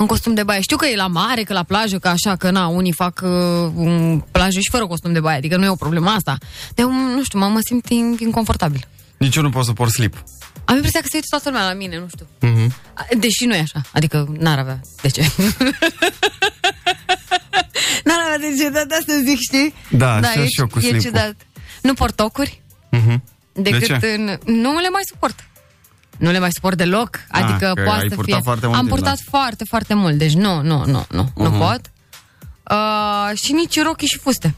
În costum de baie. Știu că e la mare, că la plajă, că așa, că na, unii fac uh, um, plajă și fără costum de baie, adică nu e o problemă asta. Dar eu, nu știu, mă, mă simt in, inconfortabil. Nici eu nu pot să port slip. Am impresia că se uită toată lumea la mine, nu știu. Mhm. A, Deși nu e așa. Adică n-ar avea de ce. [LAUGHS] n-ar avea de ce, dar de asta zic, știi? Da, da așa e, și eu cu e slip-ul. ciudat. Nu port tocuri Mhm. decât ce? în... Nu le mai suport. Nu le mai suport deloc. Ah, Adică că poate ai să purtat fie... foarte mult Am timp, purtat da. foarte, foarte mult. Deci nu, nu, nu, nu. Nu Mhm. pot. Uh, și nici rochii și fuste.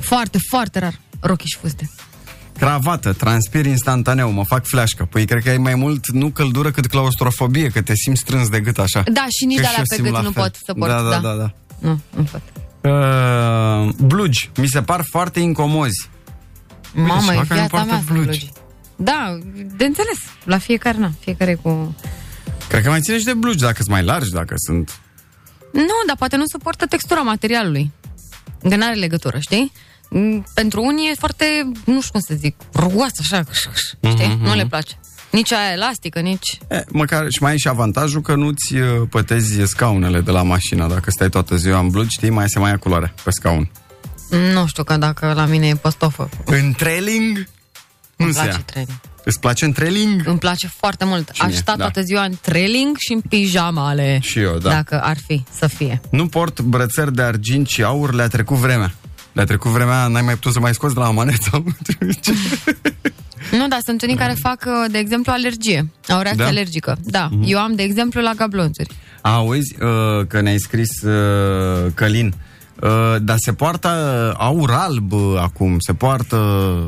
Foarte, foarte rar rochii și fuste. Cravată, transpir instantaneu, mă fac fleașcă. Păi cred că ai mai mult, nu căldură, cât claustrofobie, că te simți strâns de gât așa. Da, și nici Că de și alea eu pe simt gât la nu fel. pot să port. Da, da, da. da. Nu, nu pot. Uh, blugi, mi se par foarte incomozi. Mamă, și e dacă nu viața poartă mea să blugi. blugi. Da, de înțeles. La fiecare, na, fiecare cu... Cred că mai ține și de blugi, dacă sunt mai largi, dacă sunt... Nu, dar poate nu suportă textura materialului. Că n-are legătură, știi? Mm, Pentru unii e foarte, nu știu cum să zic, rugoasă așa, știi? Mhm, Nu le mhm. place. Nici aia elastică, nici... E, măcar și mai e și avantajul că nu-ți uh, pătezi scaunele de la mașină. Dacă stai toată ziua în blugi, știi, mai se mai ia culoare pe scaun. Nu știu că dacă la mine e păstofă. În trailing? Nu Îmi se place ia. trailing. Îți place în trailing? Îmi place foarte mult. Și Aș mie, sta da. toată ziua în trailing și în pijamale. Și eu, da. Dacă ar fi să fie. Nu port brățări de argint și aur, le-a trecut vremea. Le-a trecut vremea, n-ai mai putut să mai scoți de la manetă. [LAUGHS] Nu, dar sunt unii care fac, uh, de exemplu, alergie. Au o reacție Da? alergică. Da. Mhm. Eu am, de exemplu, la gablonțuri. Auzi uh, că ne-ai scris uh, Călin, uh, dar se poartă uh, aur alb uh, acum, se poartă...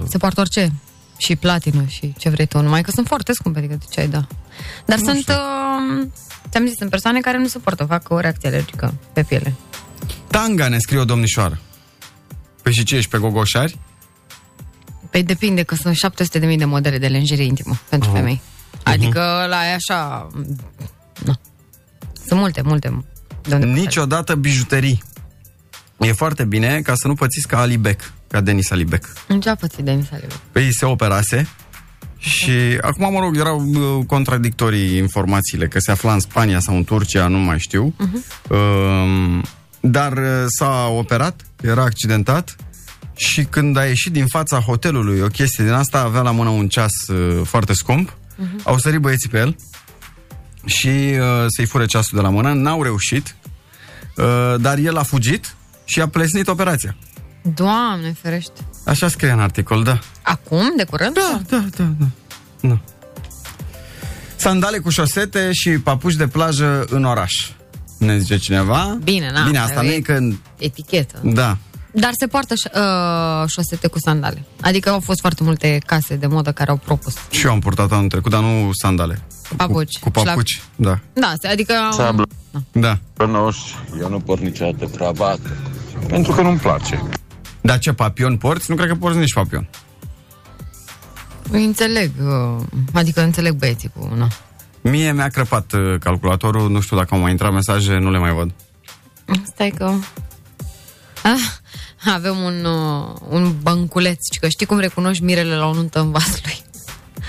Se poartă orice. Și platină și ce vrei tu. Numai că sunt foarte scumpe, adică de ce ai da. Dar Nu sunt, știu. uh, ți-am zis, sunt persoane care nu suportă, fac o reacție alergică pe piele. Tanga, ne scrie o domnișoară. Păi și ce, ești pe gogoșari? Păi depinde că sunt 700.000 de modele de lingerie intimă pentru Aha. femei. Adică la e așa... Nu. Sunt multe, multe. De unde Niciodată bijuterii. E foarte bine ca să nu pățiți ca Alibec, ca Denis Alibec. În ce a pățit Denis Alibec? Păi se operase și acum, mă rog, erau uh, contradictorii informațiile că se afla în Spania sau în Turcia, nu mai știu. Um, dar uh, s-a operat, era accidentat și când a ieșit din fața hotelului o chestie din asta, avea la mână un ceas uh, foarte scump, au sărit băieții pe el și uh, să-i fure ceasul de la mână, n-au reușit, uh, dar el a fugit și a plesnit operația. Doamne, ferește. Așa scrie în articol, da. Acum, de curând? Da, da, da, da. Nu. Sandale cu șosete și papuci de plajă în oraș. Ne zice cineva. Bine, na, Bine, asta e- nu e că... Etichetă. Da. Dar se poartă ș- uh, șosete cu sandale. Adică au fost foarte multe case de modă care au propus. Și eu am purtat anul trecut, dar nu sandale. Papuci. Cu, cu papuci, da. Da, se- adică... Da. Rănoș, eu nu port niciodată cravată. Pentru că nu-mi place. Dar ce papion porți? Nu cred că porți nici papion. Înțeleg. Uh, adică înțeleg băieții cu... Na. Mie mi-a crăpat uh, calculatorul, nu știu dacă au mai intrat mesaje, nu le mai văd. Stai că... Ah, avem un, uh, un bănculeț. Și că știi cum recunoști mirele la o nuntă în vasul lui. [LAUGHS]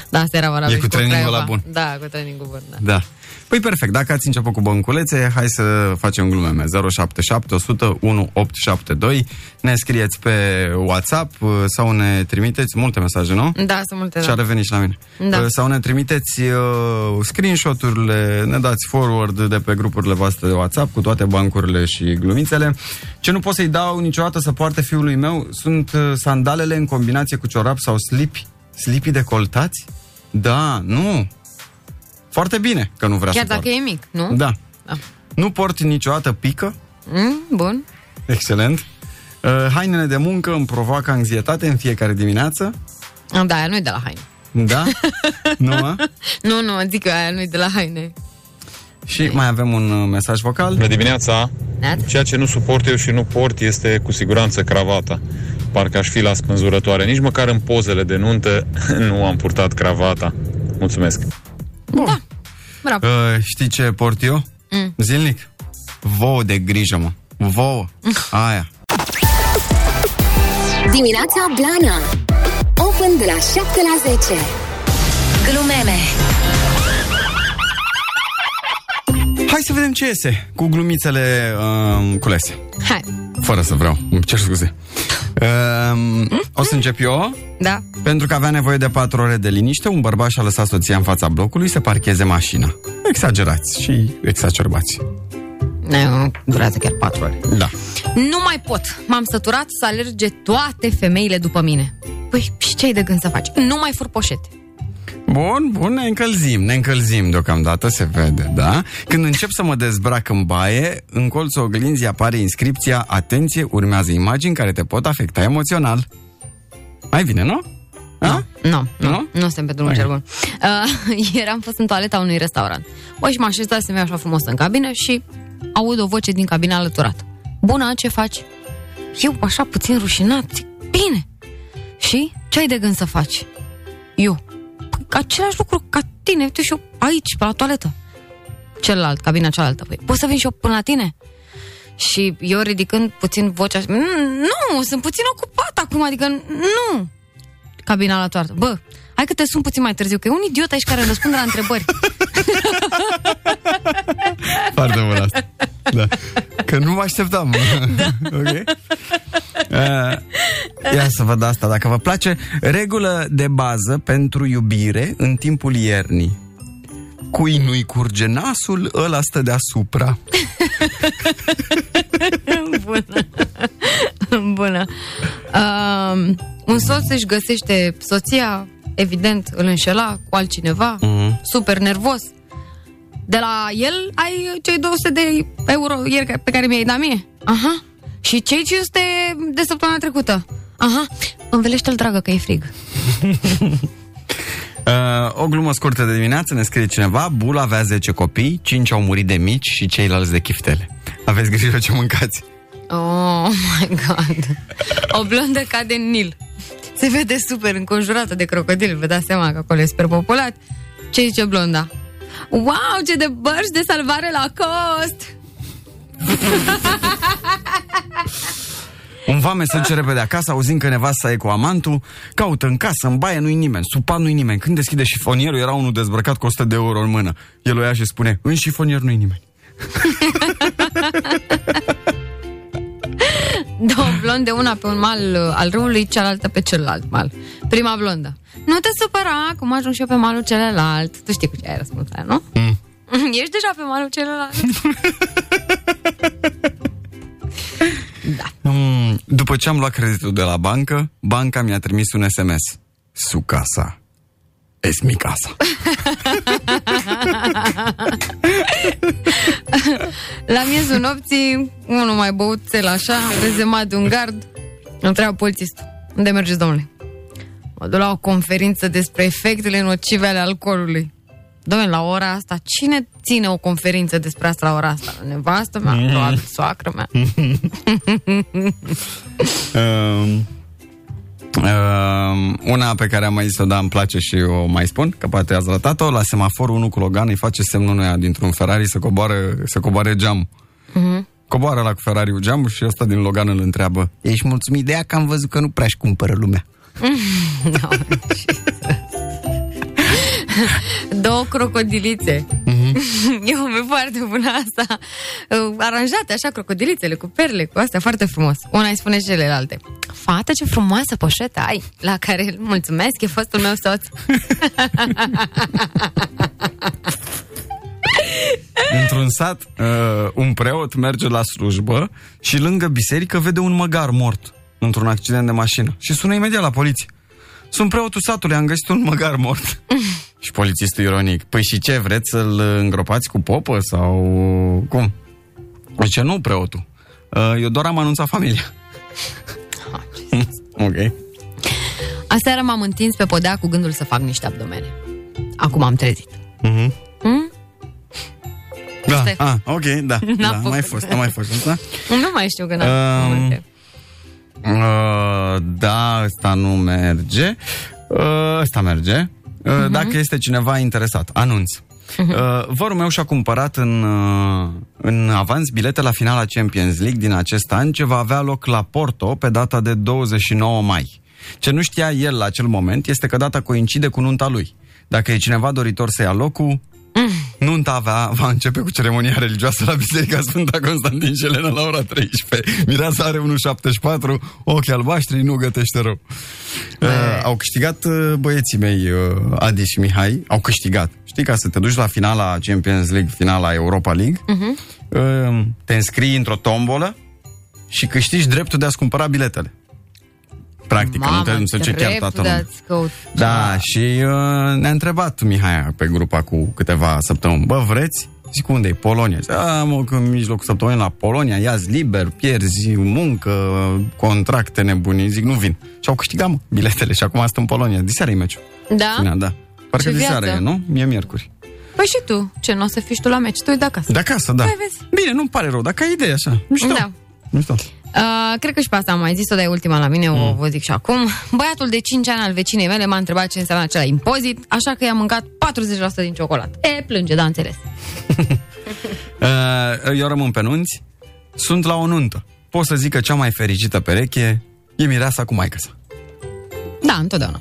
Da, asta era valabil E cu și trainingul Craiova. ăla bun. Da, cu trainingul bun, da. Da. Păi perfect, dacă ați început cu bănculețe, hai să facem glumeme. 077 100 1872. Ne scrieți pe WhatsApp uh, sau ne trimiteți multe mesaje, nu? Da, sunt multe, Și a da. revenit și la mine. Da. Uh, Sau ne trimiteți uh, screenshot-urile, ne dați forward de pe grupurile voastre de WhatsApp cu toate bancurile și glumițele. Ce nu pot să-i dau niciodată să poarte fiului meu sunt uh, sandalele în combinație cu ciorap sau slipi. Slipi decoltați? Da, nu. Foarte bine că nu vrea Chiar să dacă poarte. e mic, nu? Da. Da. Nu porti niciodată pică? Mm, bun. Excelent. Uh, hainele de muncă îmi provoacă anxietate în fiecare dimineață? Ah, Da, aia nu e de la haine. Da? nu, mă? [LAUGHS] Nu, nu, zic că aia nu e de la haine. Și mai avem un uh, mesaj vocal. Bună dimineața! Neața. Ceea ce nu suport eu și nu port este cu siguranță cravata. Parcă aș fi la spânzurătoare. Nici măcar în pozele de nuntă [LAUGHS] nu am purtat cravata. Mulțumesc! Da. Bravo. Uh, știi ce port eu? Mm. Zilnic? Vouă de grijă, mă. Vouă. [LAUGHS] Aia. Dimineața Blana Open de la 7 la 10 Glumeme Hai să vedem ce iese cu glumițele uh, culese. Hai. Fără să vreau. Îmi cer scuze. Uh, o să încep eu. Da. Pentru că avea nevoie de patru ore de liniște, un bărbat și-a lăsat soția în fața blocului să parcheze mașina. Exagerați și exacerbați. Nu, durează chiar patru ore. Da. Nu mai pot. M-am săturat să alerge toate femeile după mine. Păi, și ce ai de gând să faci? Nu mai fur poșete. Bun, bun, ne încălzim, ne încălzim deocamdată, se vede, da? Când încep să mă dezbrac în baie, în colțul oglinzii apare inscripția Atenție, urmează imagini care te pot afecta emoțional. Mai bine, nu? A? Nu, nu, Nu? nu, nu suntem pe drumul Ok. cel bun. Uh, [LAUGHS] ieri am fost în toaleta unui restaurant. Bă, și m-am așezat să așa frumos în cabină și aud o voce din cabina alăturat. Bună, ce faci? Eu, așa puțin rușinat, zic, bine. Și ce ai de gând să faci? Eu, păi, același lucru ca tine, uite și eu aici, pe la toaletă. Celălalt, cabina cealaltă. Păi, poți să vin și eu până la tine? Și eu ridicând puțin vocea, "Mm, nu, sunt puțin ocupat acum, adică nu. Cabina la toartă. Bă, hai că te sun puțin mai târziu, că e un idiot aici care răspunde la întrebări. [LAUGHS] Foarte bun asta. Da. Că nu mă așteptam. [LAUGHS] Da. [LAUGHS] ok. Uh, ia să văd asta, dacă vă place. Regulă de bază pentru iubire în timpul iernii. Cui nu-i curge nasul, ăla stă deasupra. Bună. Bună. Um, un soț își găsește soția, evident, îl înșela cu altcineva, Mhm. super nervos. De la el ai cei 200 de euro ieri pe care mi-ai dat mie. Aha. Și cei 500 de săptămâna trecută. Aha. Învelește-l, dragă, că e frig. [LAUGHS] Uh, o glumă scurtă de dimineață ne scrie cineva Bul avea 10 copii, 5 au murit de mici și ceilalți de chiftele Aveți grijă ce mâncați Oh my god. O blondă cade în Nil. Se vede super înconjurată de crocodili. Vă dați seama că acolo e super populat. Ce zice blonda? Wow, ce de bărci de salvare la cost! [LAUGHS] Un vame se duce repede acasă, auzind că nevasta e cu amantul, caută în casă, în baie, nu-i nimeni, sub pat nu-i nimeni. Când deschide șifonierul, era unul dezbrăcat cu 100 de euro în mână. El o ia și spune, în șifonier nu-i nimeni. [LAUGHS] Două blonde, una pe un mal uh, al râului, cealaltă pe celălalt mal. Prima blondă. Nu te supăra, cum ajung și eu pe malul celălalt. Tu știi cu ce ai răspuns aia, nu? Mm. [LAUGHS] Ești deja pe malul celălalt. [LAUGHS] Mm, După ce am luat creditul de la bancă, banca mi-a trimis un SMS. Su casa. Es mi casa. La miezul nopții, unul mai băuțel așa, rezemat de un gard, întreabă polițistul. Unde mergeți, domnule? Mă duc la o conferință despre efectele nocive ale alcoolului. Domnule, la ora asta, cine ține o conferință despre asta la ora asta? Nevastă mea? Mhm. Probabil soacră mea. [LAUGHS] Um, um, una pe care am mai zis-o, dar îmi place și o mai spun, că poate ați ratat-o, la semafor unul cu Logan îi face semnul ăia dintr-un Ferrari să coboare, să coboare geam. Mhm. Coboară la cu Ferrari-ul geamul și ăsta din Logan îl întreabă Ești mulțumit de ea că am văzut că nu prea-și cumpără lumea. [LAUGHS] No, [LAUGHS] Două crocodilițe. Mhm. E o nume foarte bună asta. Uh, Aranjate așa, crocodilițele cu perle, cu astea, foarte frumos. Una îi spune celelalte. Fată, ce frumoasă poșetă ai, la care îl mulțumesc, e fostul meu soț. [LAUGHS] Într-un sat, uh, un preot merge la slujbă și lângă biserică vede un măgar mort într-un accident de mașină și sună imediat la poliție. Sunt preotul satului, am găsit un măgar mort. [LAUGHS] și polițistul ironic, păi și ce, vreți să-l îngropați cu popă sau cum? Zice, nu preotul. Uh, eu doar am anunțat familia. [LAUGHS] ok. Aseară m-am întins pe podea cu gândul să fac niște abdomene. Acum am trezit. Mhm. Hmm? Da, Asta e. ah, ok, da, N-a da, mai făcut. fost, a mai fost asta. Nu mai știu că n-am Um, multe. Uh, da, ăsta nu merge. Uh, ăsta merge. Uh, Mhm. Dacă este cineva interesat, anunț. Uh, vărul meu și-a cumpărat în, uh, în avans bilete la finala Champions League din acest an, ce va avea loc la Porto pe data de 29 mai. Ce nu știa el la acel moment este că data coincide cu nunta lui. Dacă e cineva doritor să ia locul, Nunta avea, va începe cu ceremonia religioasă la Biserica Sfânta Constantin și Elena la ora 13. Mireasa are 1,74, ochi albaștri, nu gătește rău. Uh, au câștigat uh, băieții mei, uh, Adi și Mihai, au câștigat. Știi, ca să te duci la finala Champions League, finala Europa League, Mhm. uh, te înscrii într-o tombolă și câștigi dreptul de a-ți cumpăra biletele. Practic, că nu te nu se duce chiar dreptul toată de lumea. a-ți căuta. Da, și uh, ne-a întrebat Mihai pe grupa cu câteva săptămâni. Bă, vreți? Zic, unde e? Polonia. Zic, a, mă, că în mijlocul săptămânii la Polonia, ia liber, pierzi muncă, contracte nebunii. Zic, nu vin. Și au câștigat, mă, biletele și acum sunt în Polonia. Diseară e meciul. Da? Finea, da. Parcă Ce diseară viață. e, nu? Mie miercuri. Păi și tu, ce, nu o să fii și tu la meci? Tu e de acasă. De acasă, da. Păi vezi. Bine, nu-mi pare rău, dacă ai idee așa. Mișto. Da. Mișto. Uh, cred că și pe asta am mai zis-o, dar e ultima la mine, Mm. o vă zic și acum. Băiatul de 5 ani al vecinei mele m-a întrebat ce înseamnă acela impozit, așa că i-am mâncat 40% din ciocolată. E, plânge, da, înțeles. [LAUGHS] Uh, eu rămân pe nunți, sunt la o nuntă. Pot să zic că cea mai fericită pereche e mireasa cu maică sa. Da, întotdeauna.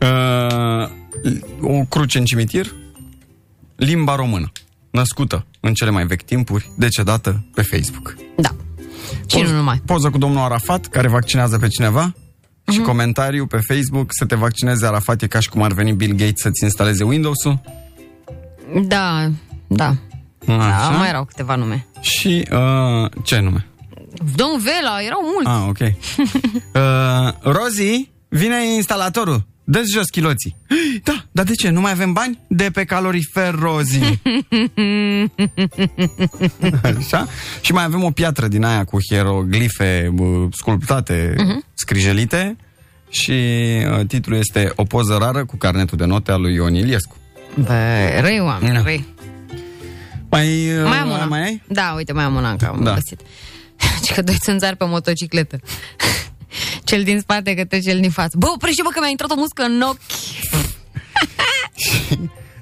Uh, o cruce în cimitir, limba română, născută în cele mai vechi timpuri, decedată pe Facebook. Da. Și nu numai. Poză cu domnul Arafat, care vaccinează pe cineva, Mhm. și comentariu pe Facebook, să te vaccineze Arafat e ca și cum ar veni Bill Gates să-ți instaleze Windows-ul. Da, da. Da, Așa. mai erau câteva nume. Și, uh, ce nume? Domnul Vela, erau mulți. Ah, ok. [LAUGHS] uh, Rozi, vine instalatorul. Dă-ți jos chiloții. [GASPS] Da, dar de ce? Nu mai avem bani? De pe calorifer, Rozi. [LAUGHS] Așa? Și mai avem o piatră din aia cu hieroglife uh, sculptate, Mhm. scrijelite și uh, titlul este O poză rară cu carnetul de note al lui Ion Iliescu. Bă, răi oameni, Da. răi. Mai, uh, Mai am una. mai ai? Da, uite, mai am una încă, am Da. găsit. [LAUGHS] Și că doi țânțari pe motocicletă. Cel din spate către cel din față. Bă, oprește bă că mi-a intrat o muscă în ochi. [LAUGHS]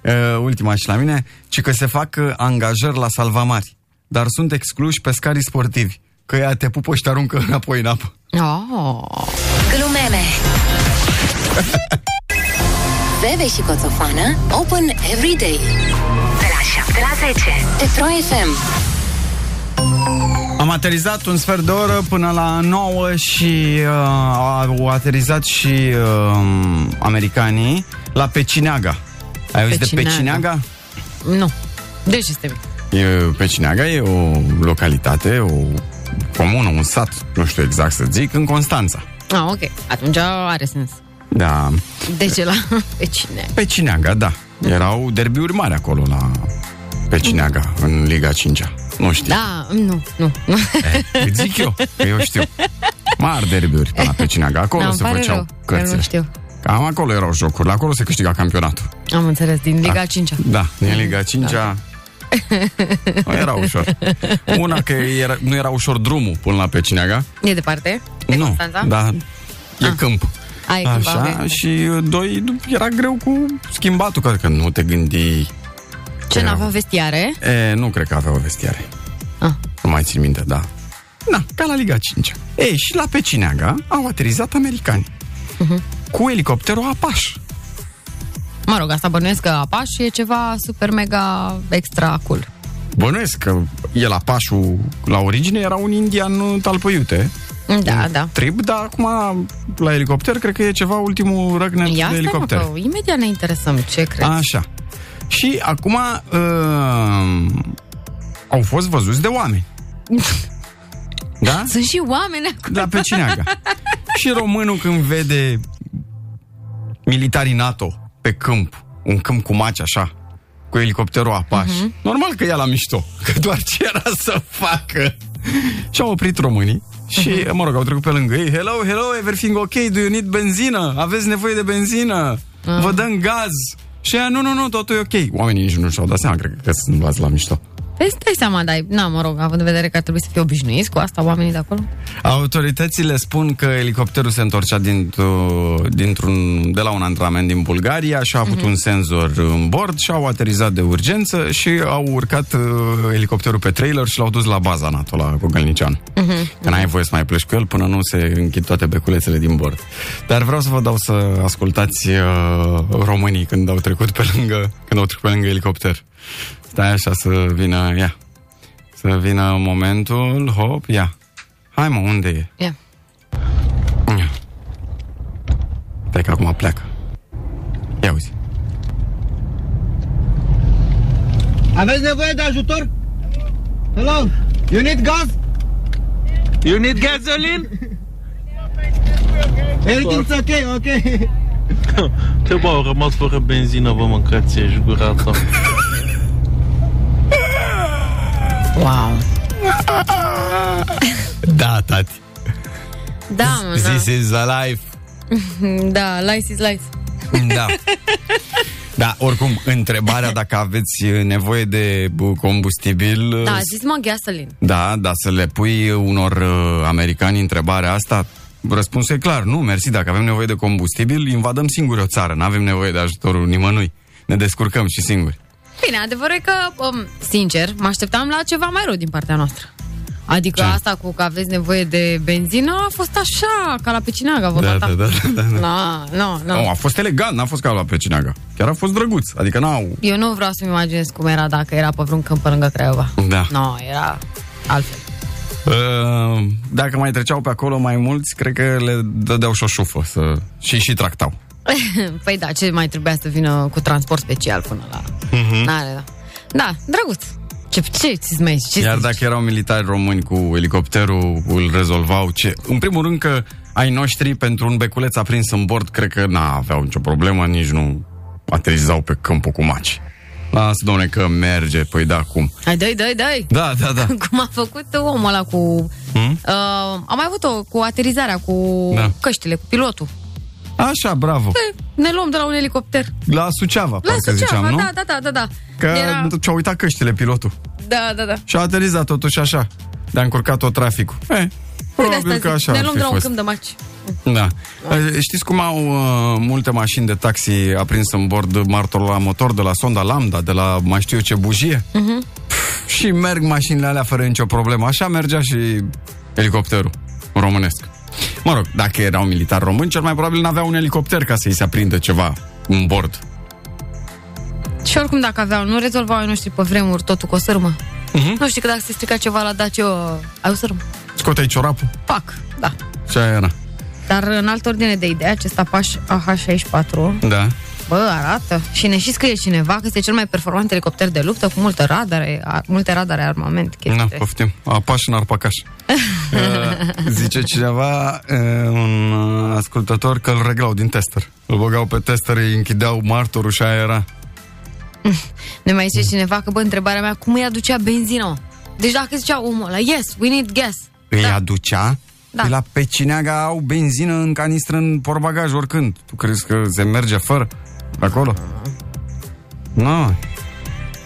Uh, ultima și la mine, ci că se fac uh, angajări la salvamari, dar sunt excluși pescarii sportivi, că ea te pupă și te aruncă înapoi în apă. Oh. Glumeme Bebe [LAUGHS] și Coțofană Open every day De la 7 la 10 Pe Pro FM Am aterizat un sfert de oră până la 9 și uh, au aterizat și uh, americanii la Pecineaga. Ai auzit de Pecineaga. Pecineaga? Nu. Deci este E, Pecineaga e o localitate, o comună, un sat, nu știu exact să zic, în Constanța. Ah, ok. Atunci are sens. Da, De ce la [LAUGHS] pe cine? Pecineaga, da. Erau derbiuri mari acolo la Pecineaga, în Liga 5 Nu știu. Da, nu, nu. nu. Îți zic eu, că eu știu. Mari derbiuri pe la Pecineaga. Acolo Da, îmi se pare făceau rău că cărțile. nu știu. Cam acolo erau jocuri, acolo se câștiga campionatul. Am înțeles, din Liga Da. 5 Da, din Liga 5 Da. Nu era ușor. Una că era, nu era ușor drumul până la Pecineaga. E departe? De nu, Constanța? da, e câmp. A, e câmp, Așa, ok. și doi, era greu cu schimbatul, că, că nu te gândi... Ce n-avea vestiare? E, nu cred că aveau vestiare. Ah. Nu mai țin minte, da. Da, ca la Liga 5 Ei, și la Pecineaga au aterizat americani. Mhm. Cu elicopterul Apache. Mă rog, asta bănuiesc că Apaș e ceva super mega extra cool. Bănuiesc că el Apașul la origine era un indian talpăiute. Da, da. Trib, dar acum la elicopter cred că e ceva ultimul răgnet Ia de stai, mă, elicopter. că imediat ne interesăm. Ce crezi? Așa. Și acum uh, au fost văzuți de oameni. [LAUGHS] Da? Sunt și oameni acolo. La Pecineaga. [LAUGHS] și românul când vede militarii NATO pe câmp, un câmp cu maci așa, cu elicopterul Apache, Mhm. normal că ia la mișto, că doar ce era să facă. și au oprit românii și, Mhm. mă rog, au trecut pe lângă ei. Hello, hello, everything ok? Do you need benzină? Aveți nevoie de benzină? Ah. Vă dăm gaz? Și ea, nu, nu, nu, totul e ok. Oamenii nici nu și-au dat seama, cred că sunt luați la mișto. Păi stai seama, dar, na, mă rog, având în vedere că ar trebui să fie obișnuiți cu asta oamenii de acolo. Autoritățile spun că elicopterul se întorcea dintr- dintr-un, de la un antrenament din Bulgaria și a avut un senzor în bord și au aterizat de urgență și au urcat uh, elicopterul pe trailer și l-au dus la baza NATO, la Gogălnician. Că n-ai voie să mai pleci cu el până nu se închid toate beculețele din bord. Dar vreau să vă dau să ascultați uh, românii când au trecut pe lângă, când au trecut pe lângă elicopter. Stai așa să vină, ia. Să vină momentul, hop, ia. Hai mă, unde e? Ia. Ia. Stai că acum pleacă. Ia uzi. Aveți nevoie de ajutor? Hello? You need gas? You need gasoline? [LAUGHS] Everything's okay, okay. Ce bă, au rămas fără benzină, vă mâncați ești gura ta. [LAUGHS] Wow. [LAUGHS] Da, tati. Da, mă, This is alive. na. [LAUGHS] Da, life is life. Da. [LAUGHS] Da, oricum, întrebarea dacă aveți nevoie de bă, combustibil... Da, a zis mă gasoline. Da, da, să le pui unor uh, americani întrebarea asta, răspunsul e clar, nu, mersi, dacă avem nevoie de combustibil, invadăm singuri o țară, nu avem nevoie de ajutorul nimănui. Ne descurcăm și singuri. Bine, adevărul e că, um, sincer, mă așteptam la ceva mai rău din partea noastră. Adică Ce? asta cu că aveți nevoie de benzină a fost așa, ca la pecinaga, vorba Da, ta. da, da, da, da. [LAUGHS] Na, nu, Nu, nu. a fost elegant, n-a fost ca la Pecineaga. Chiar a fost drăguț, adică n-au... Eu nu vreau să-mi imaginez cum era dacă era pe vreun câmp pe lângă Craiova. Da. Nu, era altfel. Uh, dacă mai treceau pe acolo mai mulți, cred că le dădeau și o șufă să... și și tractau. [LAUGHS] păi da, ce mai trebuia să vină cu transport special până la... Mhm. N-are, da. Da, drăguț. Ce, ce ți mai ce Iar zici? dacă erau militari români cu elicopterul, îl rezolvau ce... În primul rând că ai noștri pentru un beculeț aprins în bord, cred că n-aveau nicio problemă, nici nu aterizau pe câmpul cu maci. Lasă, domne, că merge, păi da, cum? Hai, dai, dai, dai. Da, da, da. [LAUGHS] Cum a făcut omul ăla cu... Hmm? Uh, am mai avut-o cu aterizarea, cu Da. căștile, cu pilotul. Așa, bravo. Ne luăm de la un elicopter. La Suceava, La parcă Suceava, ziceam, nu? da, da, da, da, da. Că Era... și-a uitat căștile pilotul. Da, da, da. Și a aterizat totuși așa. De-a încurcat tot traficul. Eh, Păi de probabil asta că zic, așa ne ar luăm fi de la un fost. câmp de maci. Da. Eh, Știți cum au uh, multe mașini de taxi aprins în bord martor la motor de la Sonda Lambda, de la mai știu eu ce bujie? Mhm. Și merg mașinile alea fără nicio problemă. Așa mergea și elicopterul românesc. Mă rog, dacă erau militari români, cel mai probabil n-aveau un elicopter ca să-i se aprindă ceva în bord. Și oricum dacă aveau, nu rezolvau ai noștri pe vremuri totul cu o sârmă. Mhm. Nu știu că dacă se strica ceva la Dacia, ai o sârmă. Scoteai ciorapul Pac, da. și aia era. Dar în altă ordine de idee, acest Apache AH-64, Da. Bă, arată. Și ne și scrie cineva că este cel mai performant elicopter de luptă cu multe radare, a, multe radare armament, chestii. Na, de- poftim. Apaș în arpacaș. [LAUGHS] Uh, zice cineva, uh, un uh, ascultător, că îl reglau din tester. Îl băgau pe tester, îi închideau martorul și aia era. [LAUGHS] Ne mai zice cineva că, bă, întrebarea mea, cum îi aducea benzina, mă? Deci dacă zicea omul ăla, yes, we need gas. Îi aducea? Da. Păi La Pecineaga au benzină în canistră în porbagaj oricând. Tu crezi că se merge fără acolo? Nu.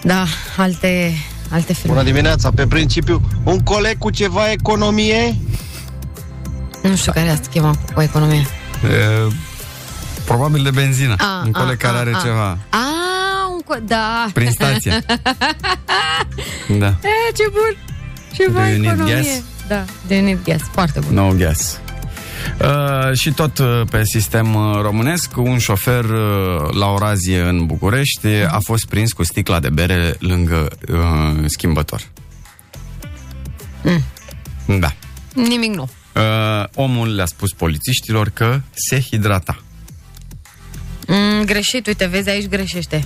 Da, alte, alte filme. Bună dimineața, pe principiu, un coleg cu ceva economie? Nu știu care e asta chema cu economie. E, probabil de benzină. A, un coleg a, care a, are a. ceva. A, un co- da. Prin stație. [LAUGHS] Da. E, ce bun. Ce Do bun you need economie. gas? Da, de need gas. Foarte bun. No gas. Uh, și tot uh, pe sistem uh, românesc, un șofer uh, la o razie în București a fost prins cu sticla de bere lângă uh, schimbător. Mm. Da. Nimic nu. Uh, omul le-a spus polițiștilor că se hidrata. Mm, greșit, uite, vezi, aici greșește.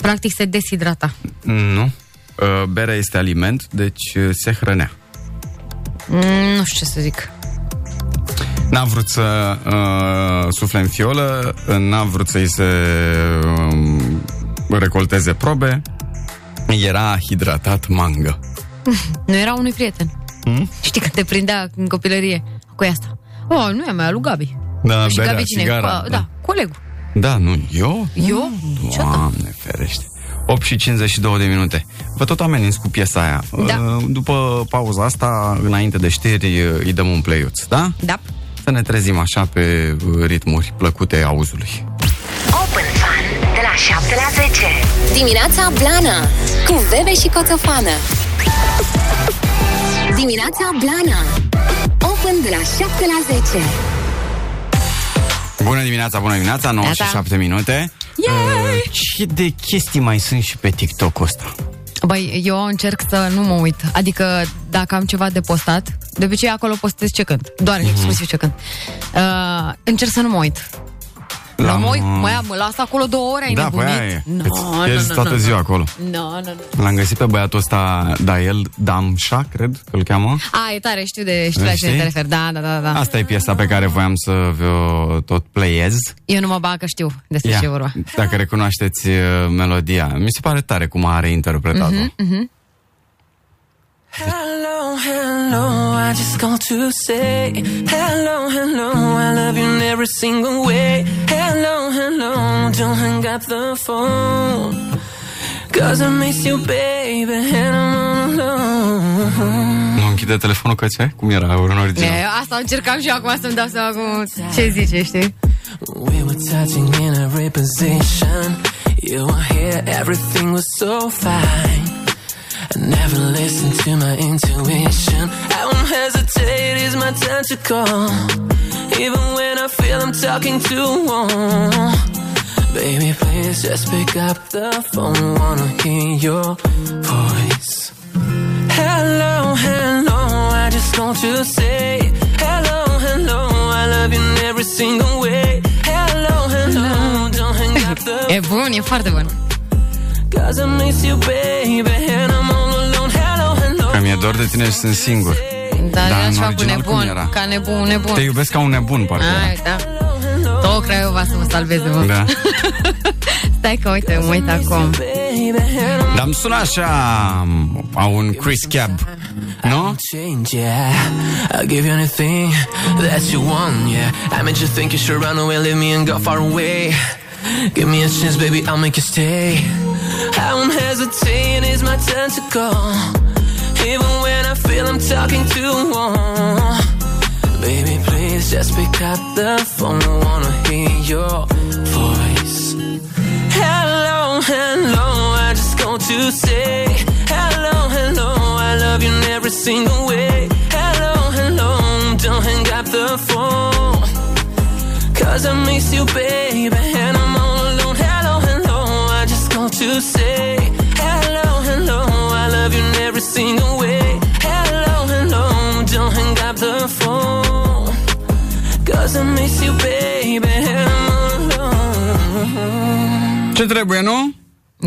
Practic se deshidrata. Nu. Uh, berea este aliment, deci uh, se hrănea. Mm, nu știu ce să zic. N-a vrut să uh, sufle în fiolă, n-a vrut să-i se uh, recolteze probe, era hidratat mangă. [LAUGHS] Nu era unui prieten. Hmm? Știi că te prindea în copilărie cu asta. Oh, nu e mai lui Gabi. Da, și berea, Gabi cine? țigara. Cu- da, colegul. Da, nu, eu? Eu? Doamne ferește. 8 și 52 de minute. Vă tot ameninți cu piesa aia. Da. Uh, După pauza asta, înainte de știri, uh, îi dăm un play-uț, da? Da. Să ne trezim așa pe uh, ritmuri plăcute auzului. Open Fun de la 7 la 10. Dimineața Blana cu Bebe și Coțofană. Dimineața Blana. Open de la 7 la 10. Bună dimineața, bună dimineața, 9 și Neața. 7 minute. Uh, ce de chestii mai sunt și pe TikTok-ul ăsta? Băi, eu încerc să nu mă uit. Adică dacă am ceva de postat, de obicei acolo postez ce cânt. Doar Mhm. exclusiv ce cânt. Uh, încerc să nu mă uit. Nu L-am, mă uit, uh, mă ia, mă las acolo două ore, ai Da, nebunit? păi aia e. No, Îți no, pierzi no, toată no, ziua no. acolo. No, no, no. L-am găsit pe băiatul ăsta, Dael Damșa, cred că îl cheamă. A, e tare, știu de știu la Știi? cine te referi. Da, da, da, da. Asta e piesa pe care voiam să vă tot playez. Eu nu mă bag că știu despre Ia, ce e vorba. dacă recunoașteți uh, melodia. Mi se pare tare cum are interpretat-o. Mhm, mhm. Hello, hello, I just called to say. Hello, hello, I love you in every single way. Hello, hello, don't hang up the phone. Cause I miss you, baby, and I'm all alone. Nu închide telefonul că ce? Cum era? În original? E, asta încercam și eu acum să-mi dau seama cum, ce zice, știi? We were touching in every position. You were here, everything was so fine I never listened to my intuition. I won't hesitate, it's my time to call. Even when I feel I'm talking too long Baby, please just pick up the phone. Wanna hear your voice. Hello, hello, I just want to say. Hello, hello, I love you in every single way. Hello, hello, don't hang up the [LAUGHS] eh, E bun, e foarte bun. Cause I miss you, baby, and Că mi-e dor de tine și sunt singur. Dar Da, era în ceva cu original cum nebun, era? ca nebun, nebun. Te iubesc ca un nebun, parcă Ai, da. Tot Craiova să mă salveze, mă. era. Da. [LAUGHS] Stai că, uite, mă uit acum. baby. And I'm Dar îmi sună așa a un Chris Cab, nu? change, yeah. I'll give you anything that you want, yeah. I made you think you should run away, leave me and go far away. Give me a chance, baby, I'll make you stay. I won't hesitate, it's my turn to go. Even when I feel I'm talking too long. Baby, please just pick up the phone. I wanna hear your voice. Hello, hello, I just called to say hello, hello. I love you in every single way. Hello, hello, don't hang up the phone. Cause I miss you, baby, and I'm all alone. Hello, hello, I just called to say hello, hello. I love you in every single Ce trebuie, nu?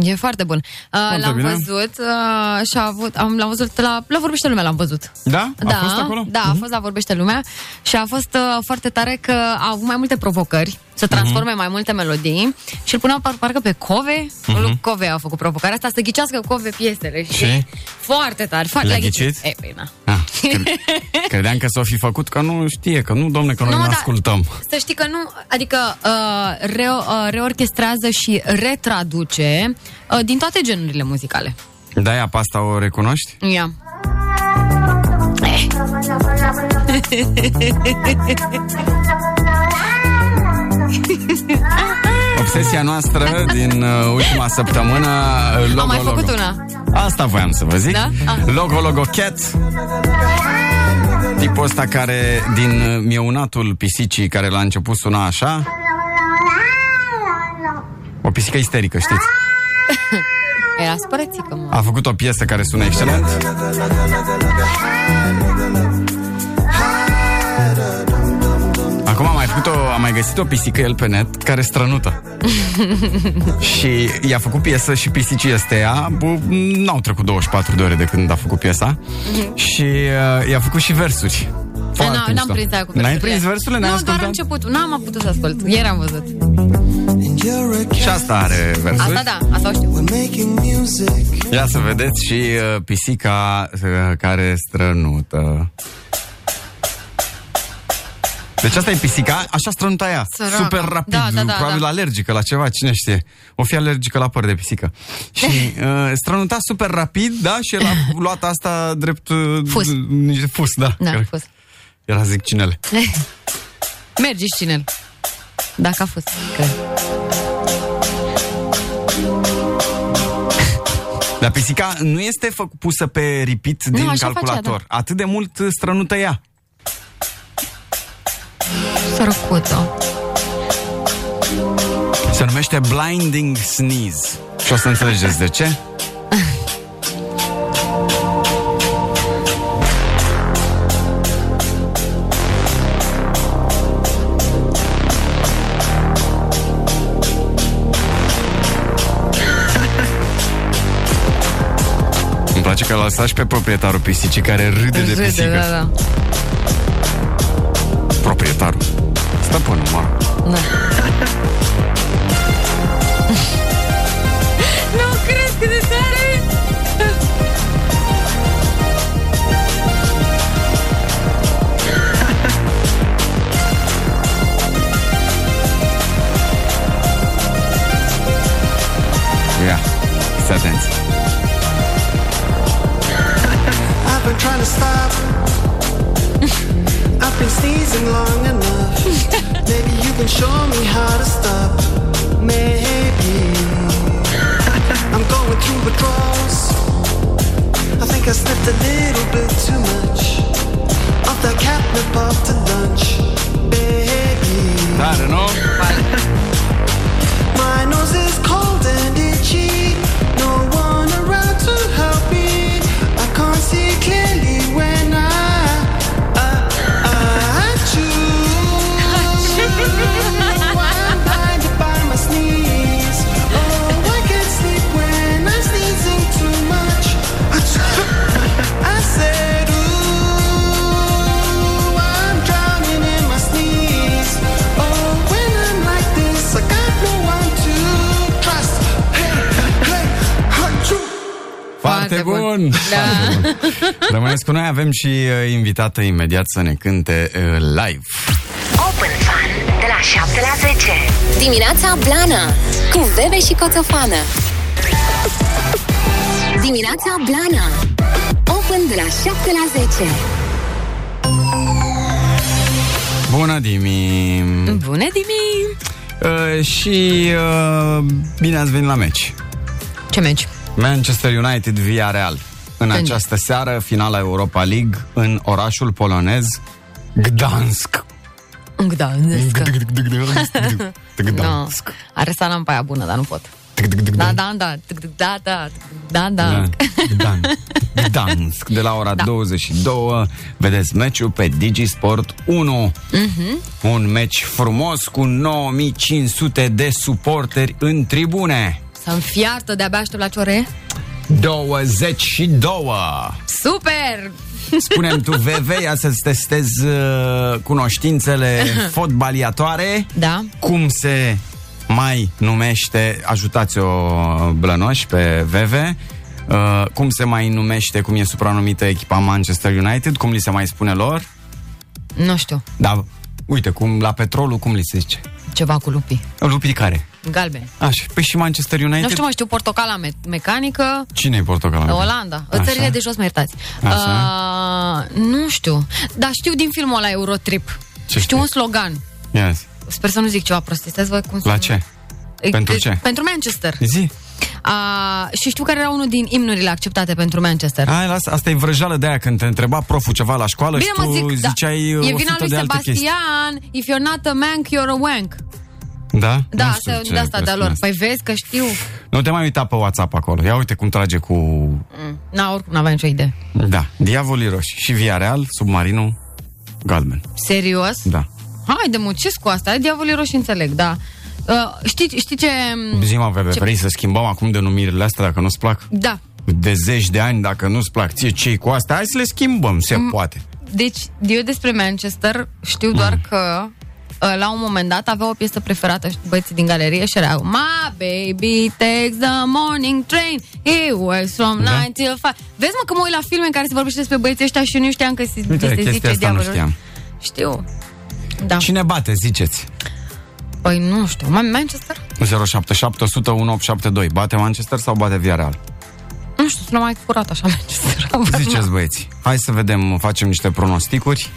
E foarte bun. Uh, l-am bine. văzut uh, și a avut, am, l-am văzut la, la Vorbește Lumea, l-am văzut. Da? A da, fost acolo? Da, a fost la Vorbește Lumea și a fost uh, foarte tare că a avut mai multe provocări să transforme mai multe melodii și îl puneau par, parcă pe Cove. Mhm. Lui Cove a făcut provocarea asta, să ghicească Cove piesele. Și? Și? Foarte tare. Foarte Le-a le-a ghicit? E, păi, na. Ah, cre- credeam că s-o fi făcut, că nu știe, că nu, domne, că noi Nu, nu mă, da. ascultăm. Să știi că nu, adică uh, re, uh, reorchestrează și retraduce uh, din toate genurile muzicale. Da, ea pe asta o recunoști? Ia. [LAUGHS] Obsesia noastră din uh, ultima săptămână uh, logo, Am mai făcut logo. una. Asta voiam să vă zic Da? Ah. Logo Logo Cat Tipul ăsta care din uh, mieunatul pisicii Care la început suna așa O pisică isterică, știți [LAUGHS] Era spărățică, mă. A făcut o piesă care sună excelent Acum am mai făcut o, am mai găsit o pisică el pe net care strănută. [LAUGHS] și i-a făcut piesă și pisicii ăsteia bu, n-au trecut 24 de ore de când a făcut piesa și uh, i-a făcut și versuri. Foarte N-am, n-am mișto. prins aia cu N-ai versurile. prins versurile? N-ai Nu, doar ascultat? început. N-am putut să ascult. Ieri am văzut. Și asta are versuri. Asta da, asta o știu. Ia să vedeți și uh, pisica uh, care strănută. Deci asta e pisica, așa strănuta ea. Săracă. Super rapid, Da, da, da, probabil da. alergică la ceva, cine știe. O fi alergică la păr de pisică. Și [LAUGHS] uh, strănuta super rapid, da, și el a [LAUGHS] luat asta drept... Uh, Fus. niște Fus, da. Da, Care- fus. Era zic cinele. [LAUGHS] Mergi și cinel. Dacă a fost, cred. Dar pisica nu este fă- pusă pe repeat Nu, din așa calculator. facea, Atât de mult uh, strănută ea. Sărăcută. Se numește Blinding Sneeze. Și o să înțelegeți de ce. [LAUGHS] Îmi place că l-a lăsat și pe proprietarul pisicii care râde de pisică. da, da. Proprietarul. Stăpânul, mă rog. da. nu [LAUGHS] cred cât de tare! Ia, fiți [LAUGHS] atenți. I've been trying to stop. [LAUGHS] I've been sneezing long enough. [LAUGHS] Maybe you can show me how to stop. Maybe I'm going through withdrawals. I think I slipped a little bit too much of that catnip after lunch. Baby, Tare, nu? my nose is cold and itchy. Bun! Da. Rămâneți cu noi, avem și uh, invitată imediat să ne cânte uh, live. Open Fun de la 7 la 10. Dimineața Blana cu Bebe și Coțofană. Dimineața Blana. Open de la 7 la 10. Bună, Dimi! Bună, Dimi! Uh, și uh, bine ați venit la meci. Ce meci? Manchester United via Real. În Când? această seară, finala Europa League în orașul polonez Gdansk. Gdansk. No. Gdansk. Are salam pe aia bună, dar nu pot. Da, da, da, da, da, da, da. Gdan- Gdansk. De la ora Da. 22 vedeți meciul pe Digisport 1. Mhm. Un meci frumos cu 9500 de suporteri în tribune. Să-mi fiartă, de-abia aștept la ciore. 22. Super! Spunem tu, [LAUGHS] VV, ia să-ți testezi uh, cunoștințele [LAUGHS] fotbaliatoare. Da. Cum se mai numește, ajutați-o Blănoș pe VV, uh, cum se mai numește, cum e supranumită echipa Manchester United, cum li se mai spune lor? Nu știu, Da, uite, cum la petrolul, cum li se zice? ceva cu lupii. Lupii care? Galben. Așa, păi și Manchester United? Nu știu, mă știu, portocala me- mecanică, Cine e portocala? Olanda. Așa. Țările de jos, mă iertați. Așa. Uh, nu știu, dar știu din filmul ăla Eurotrip. Ce știu un slogan. Yes. Sper să nu zic ceva prostit. Vă cum La se- ce? E- Pentru e- ce? Pentru Manchester. Zi. Uh, și știu care era unul din imnurile acceptate pentru Manchester. Hai, lasă, asta e vrăjeală de aia când te întreba proful ceva la școală Bine, și mă tu zic, da. ziceai e 100 vina lui de alte chestii. Sebastian, if you're not a mank, you're a wank. Da? Da, Nu asta, știu ce de asta de-a presupune lor. asta. Păi vezi că știu. Nu te mai uita pe WhatsApp acolo. Ia uite cum trage cu... Mm. Na, oricum n-aveam nicio idee. Da, Diavolii Roșii și Via Real, submarinul galben. Serios? Da. Haide, mă, ce cu asta? Diavolii roșii înțeleg, da. Uh, știi, știi ce... Zi mă, Veve, ce- vrei să schimbăm acum denumirile astea dacă nu-ți plac? Da. De zeci de ani, dacă nu-ți plac ție cei cu astea, hai să le schimbăm, se Mm. poate. Deci, eu despre Manchester știu doar Mm. că uh, la un moment dat avea o piesă preferată știi, băieții din galerie și era My baby takes the morning train He works from Da. 9 till 5 Vezi mă că mă uit la filme în care se vorbește despre băieții ăștia și eu nu știam că se, Uite, se chestia zice asta nu diavolul. știam. Știu. Da. Cine bate, ziceți? Păi nu știu. Ma- Manchester? 077 100 1872. Bate Manchester sau bate Via Real? Nu știu, sună mai curat așa Manchester. [LAUGHS] Habar Ziceți, n-am. băieți. Hai să vedem, facem niște pronosticuri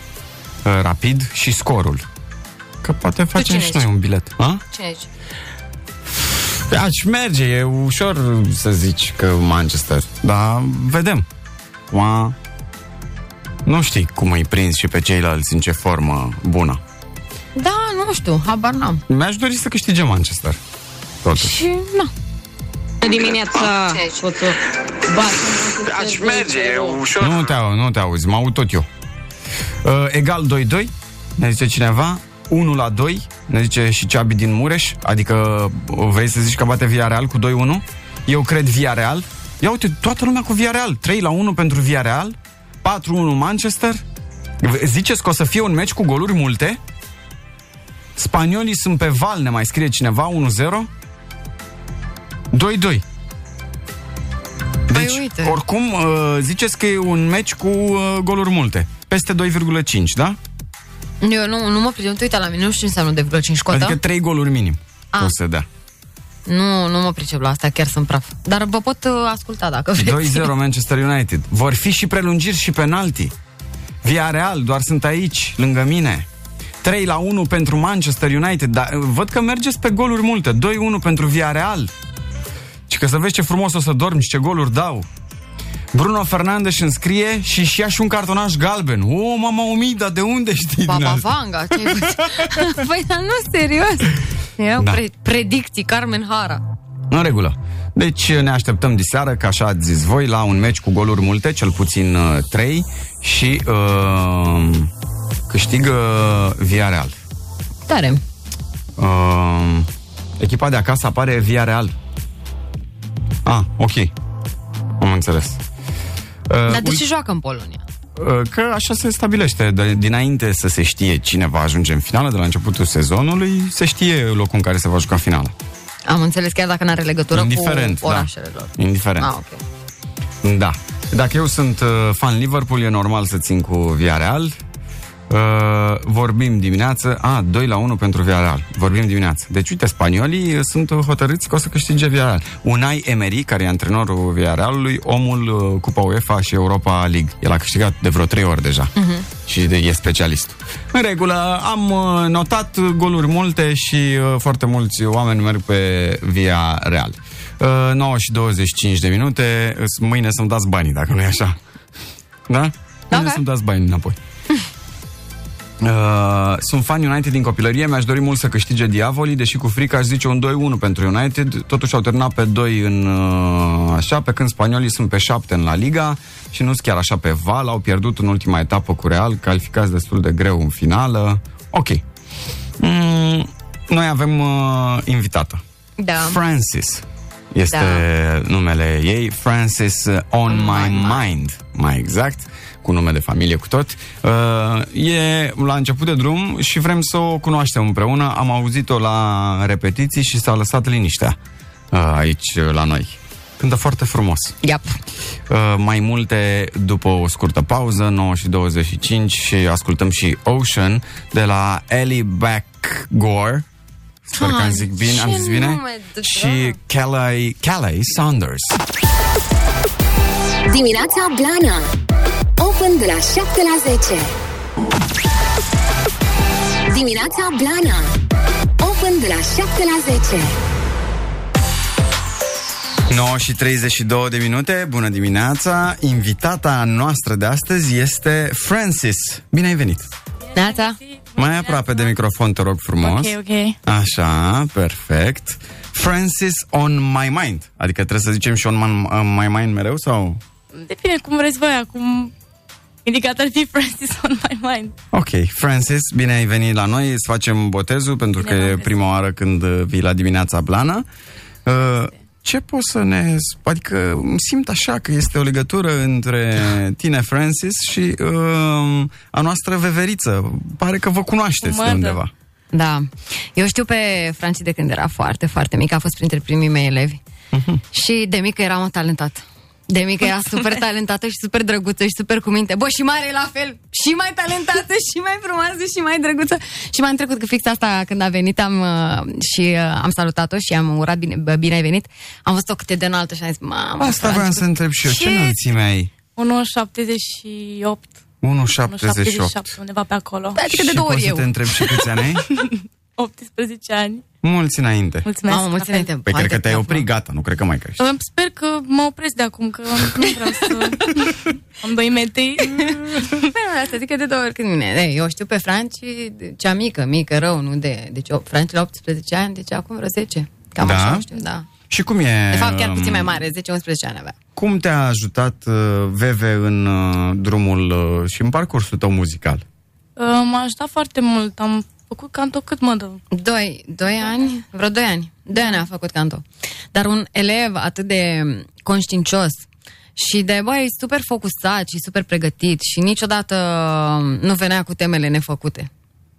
uh, rapid și scorul. Că poate facem cine și ești? noi un bilet. A? Cine aici? Aș merge, e ușor să zici că Manchester, dar vedem. Ma... Nu știi cum îi prins și pe ceilalți în ce formă bună. Da, nu știu, habar n-am. Mi-aș dori să câștige Manchester. Totuși. Și, na. Dimineața, Coțo. Aș merge, e ușor. Nu te, au, nu te auzi, mă aud tot eu. Uh, egal 2-2, ne zice cineva. 1 la 2, ne zice și Ceabi din Mureș, adică uh, vrei să zici că bate Via Real cu 2-1? Eu cred Via Real. Ia uite, toată lumea cu Via Real. 3 la 1 pentru Via Real, 4-1 Manchester. V- Ziceți că o să fie un meci cu goluri multe? Spaniolii sunt pe val, ne mai scrie cineva, 1-0. 2-2. Deci, uite. oricum, uh, ziceți că e un meci cu uh, goluri multe. Peste 2,5, da? Eu nu, nu mă pricep, tu uite la mine, nu știu ce înseamnă 2,5 cotă. Adică 3 goluri minim A. o să dea. Nu, nu mă pricep la asta, chiar sunt praf. Dar vă pot uh, asculta dacă vreți. 2-0 [LAUGHS] Manchester United. Vor fi și prelungiri și penalti. Via Real, doar sunt aici, lângă mine. 3 la 1 pentru Manchester United, dar uh, văd că mergeți pe goluri multe. 2-1 pentru Via Real. Și că să vezi ce frumos o să dormi și ce goluri dau. Bruno Fernandes îmi scrie și și ia și un cartonaș galben. O, mama umida, de unde știi din Baba asta? Vanga, ce ai văzut? Păi, dar nu, serios. Erau Da. pre- predicții, Carmen Hara. În regulă. Deci ne așteptăm diseară, ca așa ați zis voi, la un meci cu goluri multe, cel puțin uh, 3 și uh, câștigă Via Real. Tare. Uh, echipa de acasă apare Via Real. Ah, ok. Am înțeles. Uh, Dar de uite- ce joacă în Polonia? Uh, Că așa se stabilește. De, dinainte să se știe cine va ajunge în finală, de la începutul sezonului, se știe locul în care se va juca finala. Am înțeles chiar dacă nu are legătură Indiferent, cu da. orașele lor. Indiferent. Ah, ok. Da. Dacă eu sunt uh, fan Liverpool, e normal să țin cu Villarreal. Uh, vorbim dimineață A, 2 la 1 pentru Villarreal Vorbim dimineață Deci uite, spaniolii uh, sunt hotărâți că o să câștige Villarreal Unai Emery, care e antrenorul Villarrealului Omul uh, Cupa UEFA și Europa League El a câștigat de vreo 3 ori deja Mhm. și de, e specialist. În regulă, am uh, notat goluri multe și uh, foarte mulți oameni merg pe Via Real. Uh, 9 și 25 de minute, îs- mâine să-mi dați banii, dacă nu e așa. Da? Mâine să-mi dați banii înapoi. Uh, sunt fan United din copilărie, mi-aș dori mult să câștige Diavolii, deși cu frică aș zice un 2-1 pentru United. Totuși au terminat pe 2 în uh, așa, pe când spaniolii sunt pe 7 în La Liga și nu sunt chiar așa pe val, au pierdut în ultima etapă cu Real, calificați destul de greu în finală. Ok. Mm, noi avem uh, invitată. Da. Francis este numele ei, Francis uh, On My Mind, mai exact, cu nume de familie cu tot. Uh, e la început de drum și vrem să o cunoaștem împreună. Am auzit-o la repetiții și s-a lăsat liniștea uh, aici uh, la noi. Cântă foarte frumos. Yep. Uh, mai multe după o scurtă pauză, 9 și 25 și ascultăm și Ocean de la Ellie Backgore. Sper că am zic bine, am ce zis bine. nume de Și Calais, Calais Saunders. Dimineața Blana. Open de la 7 la 10 Dimineața Blana. Open de la 7 la 10 9 și 32 de minute, bună dimineața. Invitata noastră de astăzi este Francis. Bine ai venit. Neața. Mai aproape de microfon, te rog frumos. Ok, ok. Așa, perfect Francis on my mind. Adică trebuie să zicem și on my, on my mind mereu sau... Depinde cum vreți voi acum. Indicat ar fi Francis on my mind. Ok, Francis, bine ai venit la noi. Să facem botezul pentru că e prima oară când uh, vii la dimineața Blana. Uh, Ce poți să ne... Adică îmi simt așa că este o legătură între tine, Francis, și uh, a noastră veveriță. Pare că vă cunoașteți de Mădă. undeva Da. Eu știu pe Franci de când era foarte, foarte mic. A fost printre primii mei elevi. Mhm. Și de mică era o talentată. De mică era super talentată și super drăguță și super cu minte. Bă, și mare la fel. Și mai talentată [LAUGHS] și mai frumoasă și mai drăguță. Și m-am trecut că fix asta când a venit am, uh, și uh, am salutat-o și am urat bine, bă, bine ai venit. Am văzut-o cât e de înaltă și am zis, mamă, Asta Franci, vreau să întreb și eu, ce Ce? înălțime ai? 1,78. 1,78 undeva pe acolo. Adică de Și două pot ori să eu. te întreb și câți ani ai? [LAUGHS] 18 ani. Mulți înainte. Mulțumesc. Mamă, mulți la fel. înainte. Păi cred că te-ai oprit, gata, nu cred că mai crești. Uh, Sper că mă opresc de acum, că nu vreau să... [LAUGHS] Am 2 metri. [LAUGHS] Păi nu, asta zic că de două ori când mine. Ei, eu știu pe Franci, cea mică, mică, rău, nu de... Deci o- Franci la 18 ani, deci acum vreo 10. Cam Da? așa o știu, da. Și cum e... De fapt, chiar puțin mai um, mare, 10-11 ani avea. Cum te-a ajutat uh, Veve în uh, drumul uh, și în parcursul tău muzical? Uh, M-a ajutat foarte mult. Am făcut canto cât mă dă. Doi, doi ani, vreo doi ani. Doi ani a făcut canto. Dar un elev atât de conștiincios și de, băi, super focusat și super pregătit și niciodată nu venea cu temele nefăcute.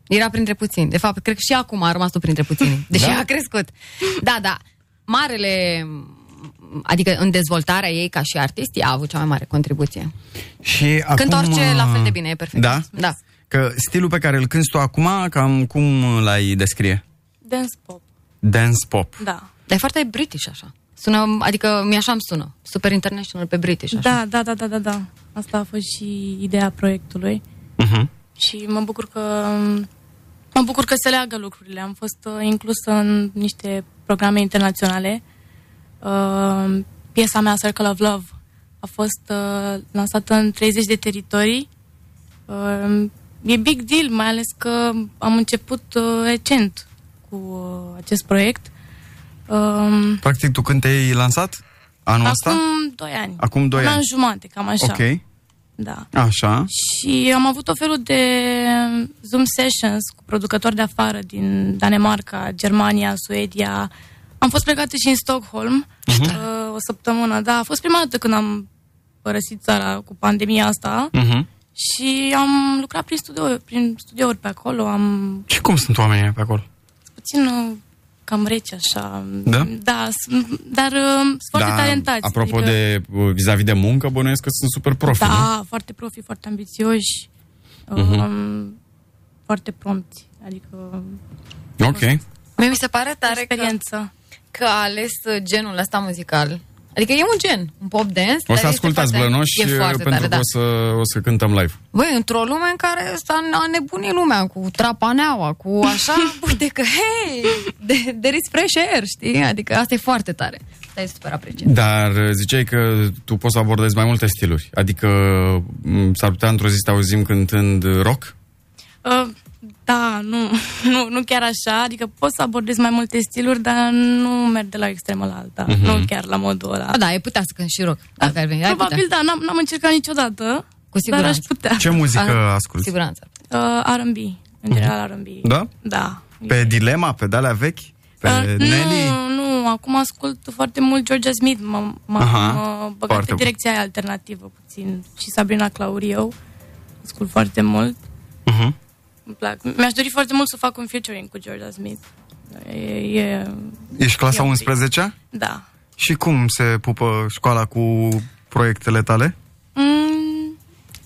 Era printre puțini. De fapt, cred că și acum a rămas tu printre puțini. [LAUGHS] Deși Da? a crescut. Da, da. Marele adică în dezvoltarea ei ca și artist, ea a avut cea mai mare contribuție. Și Când acum, orice, uh, la fel de bine, e perfect. Da? Da. Că stilul pe care îl cânti tu acum, cam cum l-ai descrie? Dance pop. Dance pop. Da. Dar e foarte british așa. Sună, adică mi așa îmi sună. Super international pe british așa. Da, da, da, da, da, da. Asta a fost și ideea proiectului. Uh-huh. Și mă bucur că mă bucur că se leagă lucrurile. Am fost uh, inclusă în niște programe internaționale. Uh, piesa mea Circle of Love a fost uh, lansată în 30 de teritorii. Uh, e big deal, mai ales că am început uh, recent cu uh, acest proiect. Uh, Practic, tu când te-ai lansat? Anul ăsta? acum 2 ani. Acum doi Un an ani. jumate, cam așa. Ok. Da. Așa. Și am avut o felul de Zoom sessions cu producători de afară din Danemarca, Germania, Suedia. Am fost plecată și în Stockholm Mhm. uh, o săptămână. Da, a fost prima dată când am părăsit țara cu pandemia asta Uh-huh. și am lucrat prin, studio, prin studiouri pe acolo. Am Și cum sunt oamenii pe acolo? puțin uh, cam reci așa. Da? Da, sunt- dar uh, sunt foarte talentați. Apropo adică, de uh, vis-a-vis de muncă, bănuiesc că sunt super profi, nu? Da, foarte profi, foarte ambițioși, Mhm. um, foarte prompti. Adică Ok. Mie mi se pare tare experiență. că, că a ales uh, genul ăsta muzical. Adică e un gen, un pop dance. O dar să este ascultați foarte- Blănoși e foarte pentru tare, că da. o, să, o să cântăm live. Băi, într-o lume în care s-a a nebunit lumea cu trapaneaua, cu așa, [LAUGHS] uite că, hei, de, there is fresh air, știi? Adică asta e foarte tare. Asta e super apreciat. Dar uh, ziceai că tu poți să abordezi mai multe stiluri. Adică m, s-ar putea într-o zi să te auzim cântând rock? Uh, da, nu, [LAUGHS] nu, nu chiar așa, adică pot să abordez mai multe stiluri, dar nu merg de la extremă la alta, Mhm. nu chiar la modul ăla. A, da, ai putea să cânti și rock, dacă ar veni. Ai Probabil putea. da, n-am, n-am încercat niciodată, Cu siguranță. dar aș putea. Ce muzică Ar- asculti? Siguranță. Uh, R&B, în general R&B. Da? Da. Pe Dilema, pe dalea vechi? Pe Uh, Nelly? nu, nu, acum ascult foarte mult Georgia Smith, m- m- Aha, m-a băgat foarte în bun. direcția aia alternativă puțin și Sabrina Claurio, ascult foarte mult. Uh-huh. Îmi plac. Mi-aș dori foarte mult să fac un featuring cu Georgia Smith. E, e, Ești clasa e un pic. 11 Da. Și cum se pupă școala cu proiectele tale? Mm,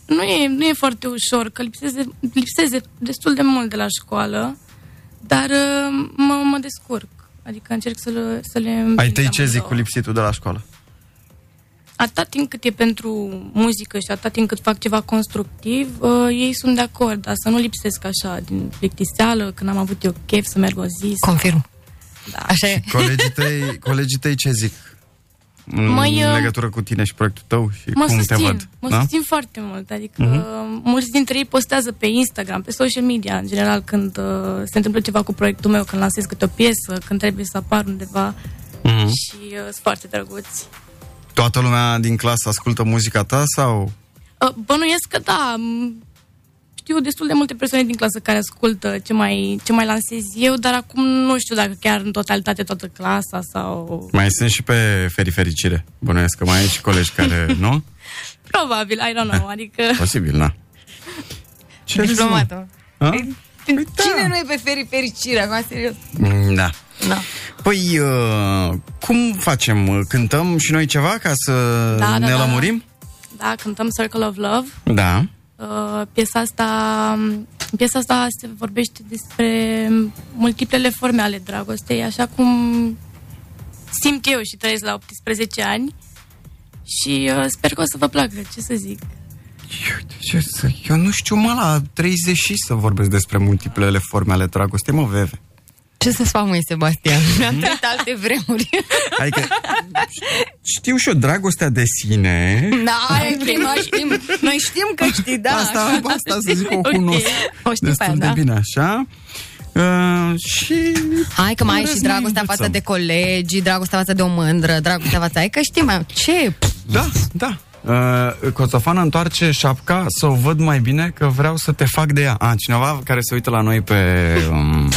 nu, e, nu e foarte ușor, că lipseze, lipseze destul de mult de la școală, dar uh, mă, mă descurc. Adică încerc să le, să le Ai împing tăi ce zic amândouă. cu lipsitul de la școală? Atât timp cât e pentru muzică și atât timp cât fac ceva constructiv, uh, ei sunt de acord, dar să nu lipsesc așa din plictiseală, când am avut eu chef să merg o zi. Confirm. Da. Așa e. Colegii tăi, colegii tăi ce zic? În Măi, uh, legătură cu tine și proiectul tău și Mă cum susțin, te văd? mă da? susțin foarte mult, adică Mhm. uh, mulți dintre ei postează pe Instagram, pe social media, în general, când uh, se întâmplă ceva cu proiectul meu, când lansez câte o piesă, când trebuie să apar undeva Mhm. și uh, sunt foarte drăguți. Toată lumea din clasă ascultă muzica ta sau... Uh, bănuiesc că da, m- știu destul de multe persoane din clasă care ascultă ce mai, ce mai lansez eu, dar acum nu știu dacă chiar în totalitate toată clasa sau... Mai sunt și pe ferifericire. Bănuiesc că mai ai și colegi care, [LAUGHS] nu? Probabil, I don't know, adică... [LAUGHS] Posibil, na. Ce râzi, mă? Diplomată. A? Cine nu e pe feri fericire, acum, serios? Mm, Da. Da. Păi, uh, cum facem? Cântăm și noi ceva ca să Da, da, ne da. lămurim? Da, cântăm Circle of Love. Da. Uh, piesa asta piesa asta se vorbește despre multiplele forme ale dragostei, așa cum simt eu și trăiesc la 18 ani. Și uh, sper că o să vă placă, ce să zic. Ce să... Eu nu știu, mă, la 30 și să vorbesc despre multiplele forme ale dragostei, mă, veve. Ce să-ți fac, măi, Sebastian? Am trăit alte vremuri. Adică, știu și eu, dragostea de sine... Da, e ok, noi știm, noi știm că știi, da. Asta, asta să zic, o Ok. cunosc O știu pe destul aia, de da. bine, așa. Uh, și... Hai că mai ai și Vreți să ne dragostea învățăm. față de colegi, dragostea față de o mândră, dragostea față... Hai că știm, mai... ce? Da, da. Uh, Coțofană întoarce șapca să o văd mai bine că vreau să te fac de ea. A, cineva care se uită la noi pe um,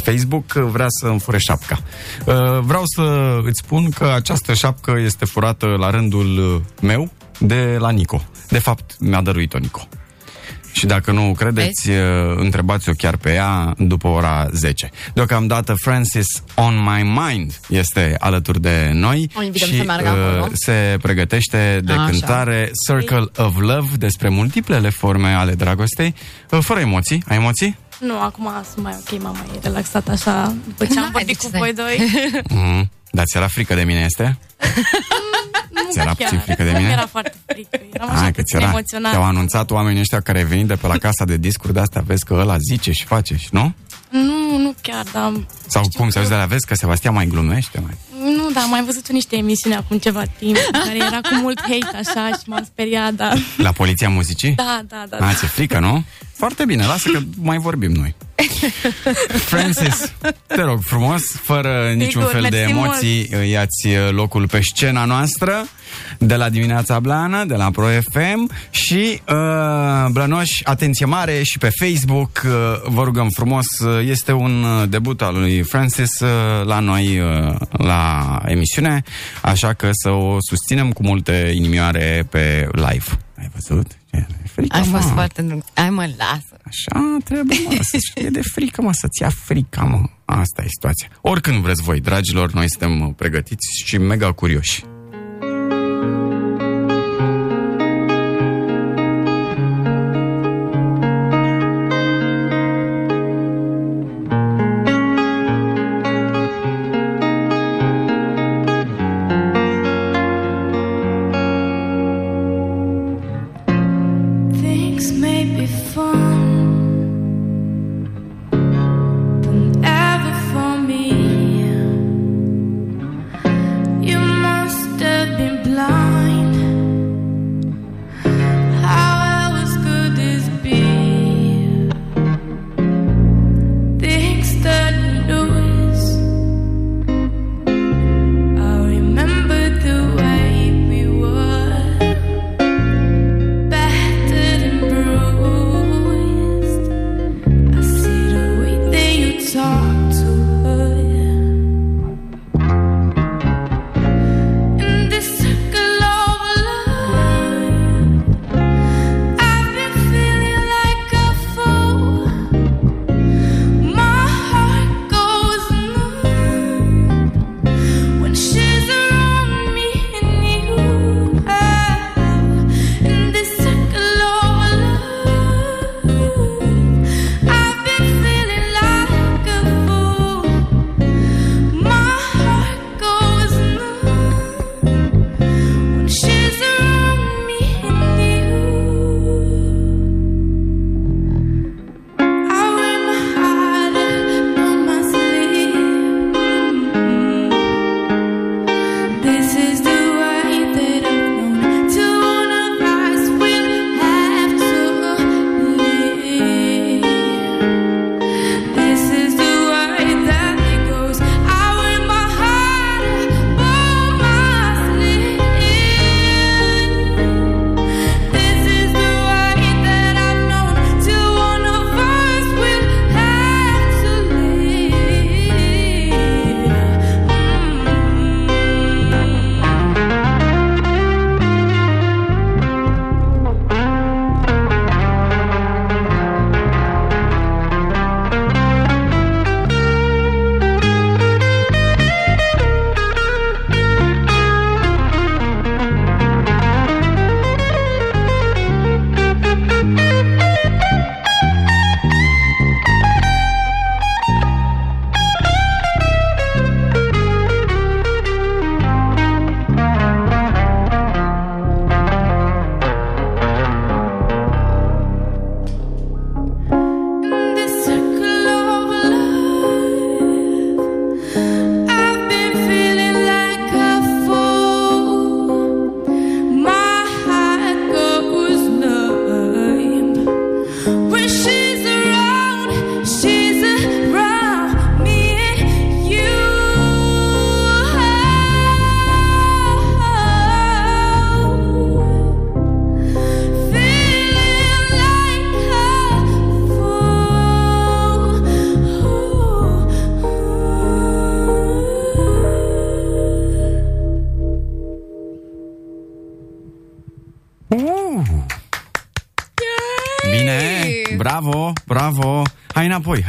Facebook uh, vrea să îmi fure șapca. Uh, vreau să îți spun că această șapcă este furată la rândul uh, meu de la Nico. De fapt, mi-a dăruit-o Nico. Și dacă nu credeți, uh, întrebați-o chiar pe ea după ora 10. Deocamdată Francis On My Mind este alături de noi O invităm și să meargă acolo. se pregătește de Așa. cântare Circle of Love despre multiplele forme ale dragostei, uh, fără emoții. Ai emoții? Nu, acum sunt mai ok, m-am mai relaxat așa, după ce am vorbit cu voi doi. Mm. Dar ți era frică de mine, este? nu Ți era chiar, puțin frică de nu mine? era foarte frică, eram așa Hai că ți puțin era, emoționat. te-au anunțat oamenii ăștia care ai venit de pe la casa de discuri de astea, vezi că ăla zice și face și nu? Nu, nu chiar, dar... Sau cum se auzi de la vezi că Sebastian mai glumește mai. Nu, dar am mai văzut niște emisiuni acum ceva timp, în care era cu mult hate așa și m-am speriat, dar... La poliția muzicii? Da, da, da. A, ți-e frică, nu? Foarte bine, lasă că mai vorbim noi. [LAUGHS] Francis, te rog frumos, fără niciun fel de mersi emoții, ia-ți locul pe scena noastră de la dimineața Blană, de la Pro FM și uh, Blănoși, atenție mare și pe Facebook, uh, vă rugăm frumos, uh, este un uh, debut al lui Francis uh, la noi uh, la emisiune, așa că să o susținem cu multe inimioare pe live. Ai văzut? Ce, e frică, Ai fost mă. foarte drăguț. Hai mă, lasă. Așa trebuie, mă, să-ți fie de frică, mă, să-ți ia frica, mă. Asta e situația. Oricând vreți voi, dragilor, noi suntem uh, pregătiți și mega curioși.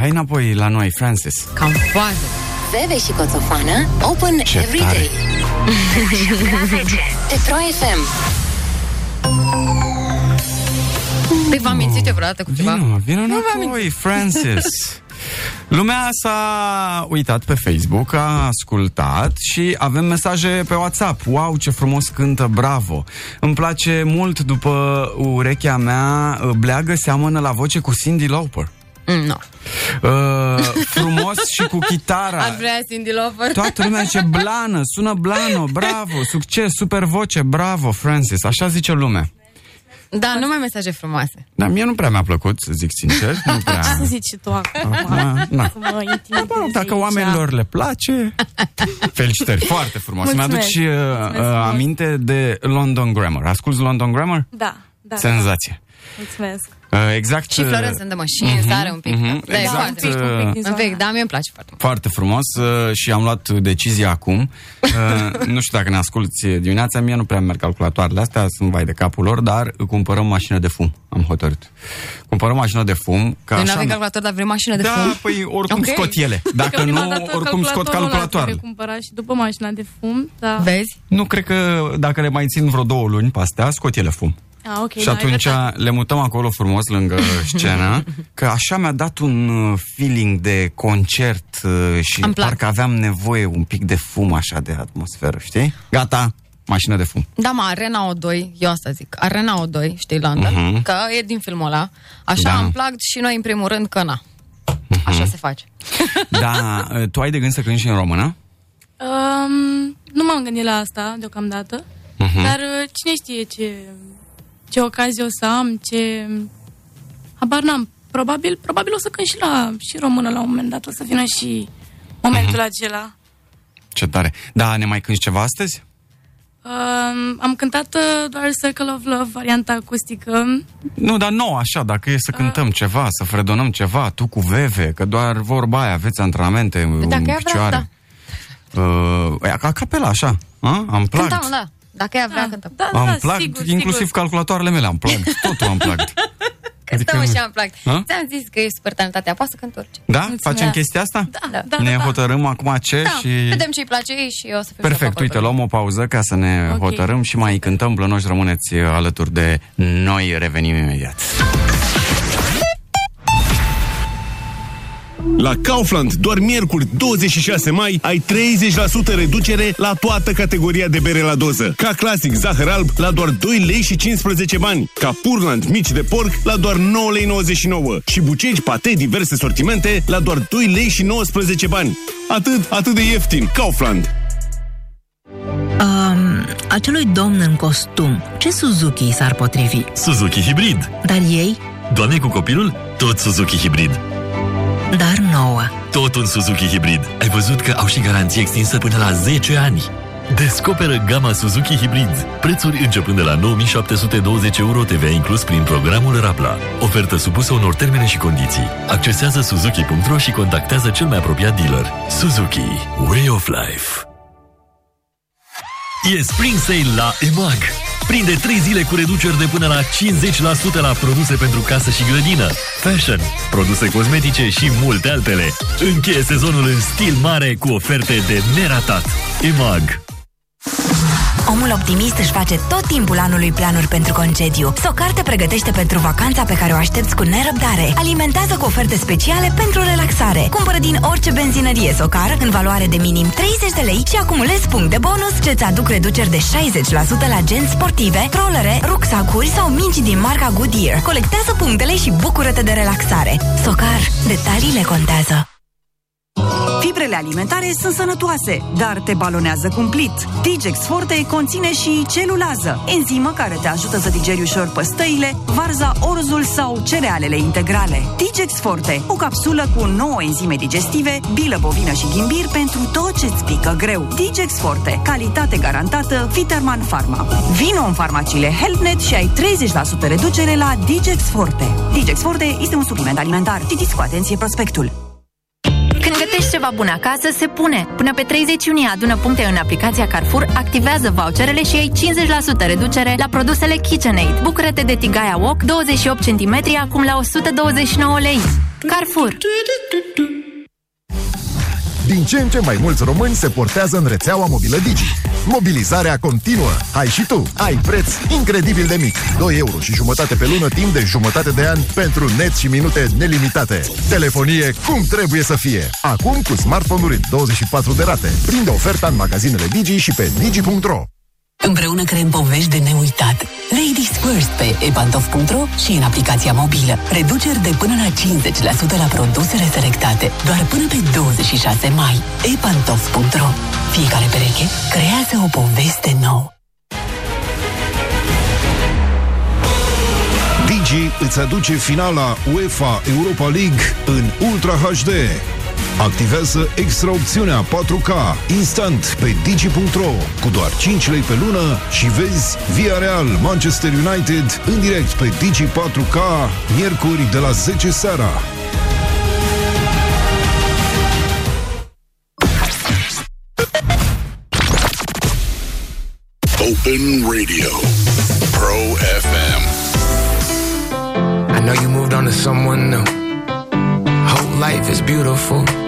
Hai înapoi, hai înapoi la noi, Francis. Cam foază. Bebe și Coțofană Open Ce every tare. day [LAUGHS] De la 10 Pe Pro FM Păi v-am mințit eu vreodată cu ceva? Vino, vino Nu v-am înapoi, mințit. Francis. [LAUGHS] Lumea s-a uitat pe Facebook, a ascultat și avem mesaje pe WhatsApp. Wow, ce frumos cântă, bravo! Îmi place mult după urechea mea, bleagă seamănă la voce cu Cindy Lauper. Mm, no. Uh, frumos și cu chitara. Ar vrea Cindy Lauper. Toată lumea zice blană, sună blană, bravo, succes, super voce, bravo, Francis. Așa zice lumea. Da, numai mesaje frumoase. Dar mie nu prea mi-a plăcut, să zic sincer. Nu [LAUGHS] prea. Ce să zici și tu acum? Acum, na. Să mă intimidezi Dacă aici. oamenilor le place, [LAUGHS] felicitări, foarte frumos. Mulțumesc. Mi-aduc și uh, Mulțumesc uh, frumos. aminte de London Grammar. Asculți London Grammar? Da. Da. Senzație. Mulțumesc. Uh, Exact. Și Florence and the Machine, Mhm, uh-huh, sare un pic. mhm, Da, e exact, foarte mici, uh, un pic, un pic, da, mie îmi place foarte mult. Foarte frumos uh, și am luat decizia acum. Uh, [LAUGHS] nu știu dacă ne asculti dimineața, mie nu prea merg calculatoarele astea, sunt vai de capul lor, dar cumpărăm mașină de fum, am hotărât. Cumpărăm mașină de fum, ca Noi nu așa... avem calculator, dar vrem mașină de Da, fum. păi oricum Ok. scot ele. [LAUGHS] Dacă Că prima nu, dată oricum scot calculatorul ăla calculatoarele. trebuie cumpărat și după mașina de fum, da. Vezi? Nu cred că dacă le mai țin vreo două luni pe astea, scot ele fum. Ah, ok, și da, atunci ai dreptate. le mutăm acolo frumos lângă [LAUGHS] scenă, că așa mi-a dat un uh, feeling de concert uh, și Am plac. parcă aveam nevoie un pic de fum așa de atmosferă, știi? Gata, mașină de fum. Da, mă, Arena O2, eu asta zic, Arena O2, știi, London, Mhm. că e din filmul ăla. Așa Da. am plac și noi, în primul rând, că na. Așa se face. [LAUGHS] Da, uh, tu ai de gând să cânti și în română? Um, nu m-am gândit la asta deocamdată, Mhm. dar uh, cine știe ce, ce ocazie o să am, ce... Habar n-am. Probabil, probabil o să cânt și la și română la un moment dat, o să vină și momentul Mhm. acela. Ce tare. Da, ne mai cânti ceva astăzi? Um, am cântat uh, doar Circle of Love, varianta acustică. Nu, dar nou, așa, dacă e să cântăm ceva, să fredonăm ceva, tu cu Veve, că doar vorba aia, aveți antrenamente în Păi Dacă ea vrea, picioare. Uh, ca capela, așa, a? am plagt. Cântam, da. Dacă ea vrea, cântăm. Da, am plagt, inclusiv calculatoarele mele, am plagt, totul am plagt. Cântăm și am plac. Ha? Ți-am zis că e super talentatea, poate să cânt orice. Da? Facem chestia asta? Da, da. ne hotărâm acum ce Da, și... vedem ce-i place ei și eu o să fiu Perfect, și eu uite, luăm o pauză ca să ne Ok. hotărâm și mai cântăm Blănoși, rămâneți alături de noi, revenim imediat. La Kaufland, doar miercuri 26 mai, ai 30% reducere la toată categoria de bere la doză. Ca clasic zahăr alb la doar 2 lei și 15 bani. Ca Purland mici de porc la doar 9 lei 99. Și bucegi pate diverse sortimente la doar 2 lei și 19 bani. Atât, atât de ieftin. Kaufland. Um, acelui domn în costum, ce Suzuki s-ar potrivi? Suzuki Hibrid. Dar ei, Doamne cu copilul? Tot Suzuki Hibrid. Dar nouă. Tot un Suzuki Hibrid. Ai văzut că au și garanție extinsă până la 10 ani. Descoperă gama Suzuki Hibrid. Prețuri începând de la 9720 euro TVA inclus prin programul Rapla. Ofertă supusă unor termene și condiții. Accesează suzuki.ro și contactează cel mai apropiat dealer. Suzuki. Way of Life. E Spring Sale la EMAG. Prinde 3 zile cu reduceri de până la 50% la produse pentru casă și grădină, fashion, produse cosmetice și multe altele. Încheie sezonul în stil mare cu oferte de neratat. EMAG. Omul optimist își face tot timpul anului planuri pentru concediu. Socar te pregătește pentru vacanța pe care o aștepți cu nerăbdare. Alimentează cu oferte speciale pentru relaxare. Cumpără din orice benzinărie Socar în valoare de minim 30 de lei și acumulezi punct de bonus ce-ți aduc reduceri de 60% la gen sportive, trollere, rucsacuri sau mingi din marca Goodyear. Colectează punctele și bucură-te de relaxare. Socar. Detaliile contează. Fibrele alimentare sunt sănătoase, dar te balonează cumplit. Digex Forte conține și celulază, enzimă care te ajută să digeri ușor păstăile, varza, orzul sau cerealele integrale. Digex Forte, o capsulă cu 9 enzime digestive, bilă bovină și ghimbir pentru tot ce-ți pică greu. Digex Forte, calitate garantată, Viterman Pharma. Vino în farmaciile HealthNet și ai 30% reducere la Digex Forte. Digex Forte este un supliment alimentar. Citiți cu atenție prospectul. Când gătești ceva bun acasă, se pune. Până pe 30 iunie adună puncte în aplicația Carrefour, activează voucherele și ai 50% reducere la produsele KitchenAid. Bucură-te de tigaia wok 28 cm acum la 129 lei. Carrefour. Din ce în ce mai mulți români se portează în rețeaua mobilă Digi. Mobilizarea continuă. Hai și tu. Ai preț incredibil de mic. 2 euro și jumătate pe lună timp de jumătate de an pentru net și minute nelimitate. Telefonie cum trebuie să fie. Acum cu smartphone-uri în 24 de rate. Prinde oferta în magazinele Digi și pe digi.ro. Împreună creăm povești de neuitat. Ladies First pe epantof.ro și în aplicația mobilă. Reduceri de până la 50% la produsele selectate. Doar până pe 26 mai. epantof.ro Fiecare pereche creează o poveste nouă. Digi îți aduce finala UEFA Europa League în Ultra HD. Activează extra opțiunea 4K instant pe digi.ro cu doar 5 lei pe lună și vezi Via Real Manchester United în direct pe Digi 4K miercuri de la 10 seara. Open Radio. Pro FM. I know you moved on to someone new. Whole life is beautiful.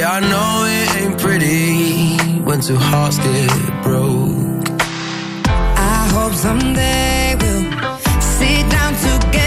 Yeah, I know it ain't pretty when two hearts get broke. I hope someday we'll sit down together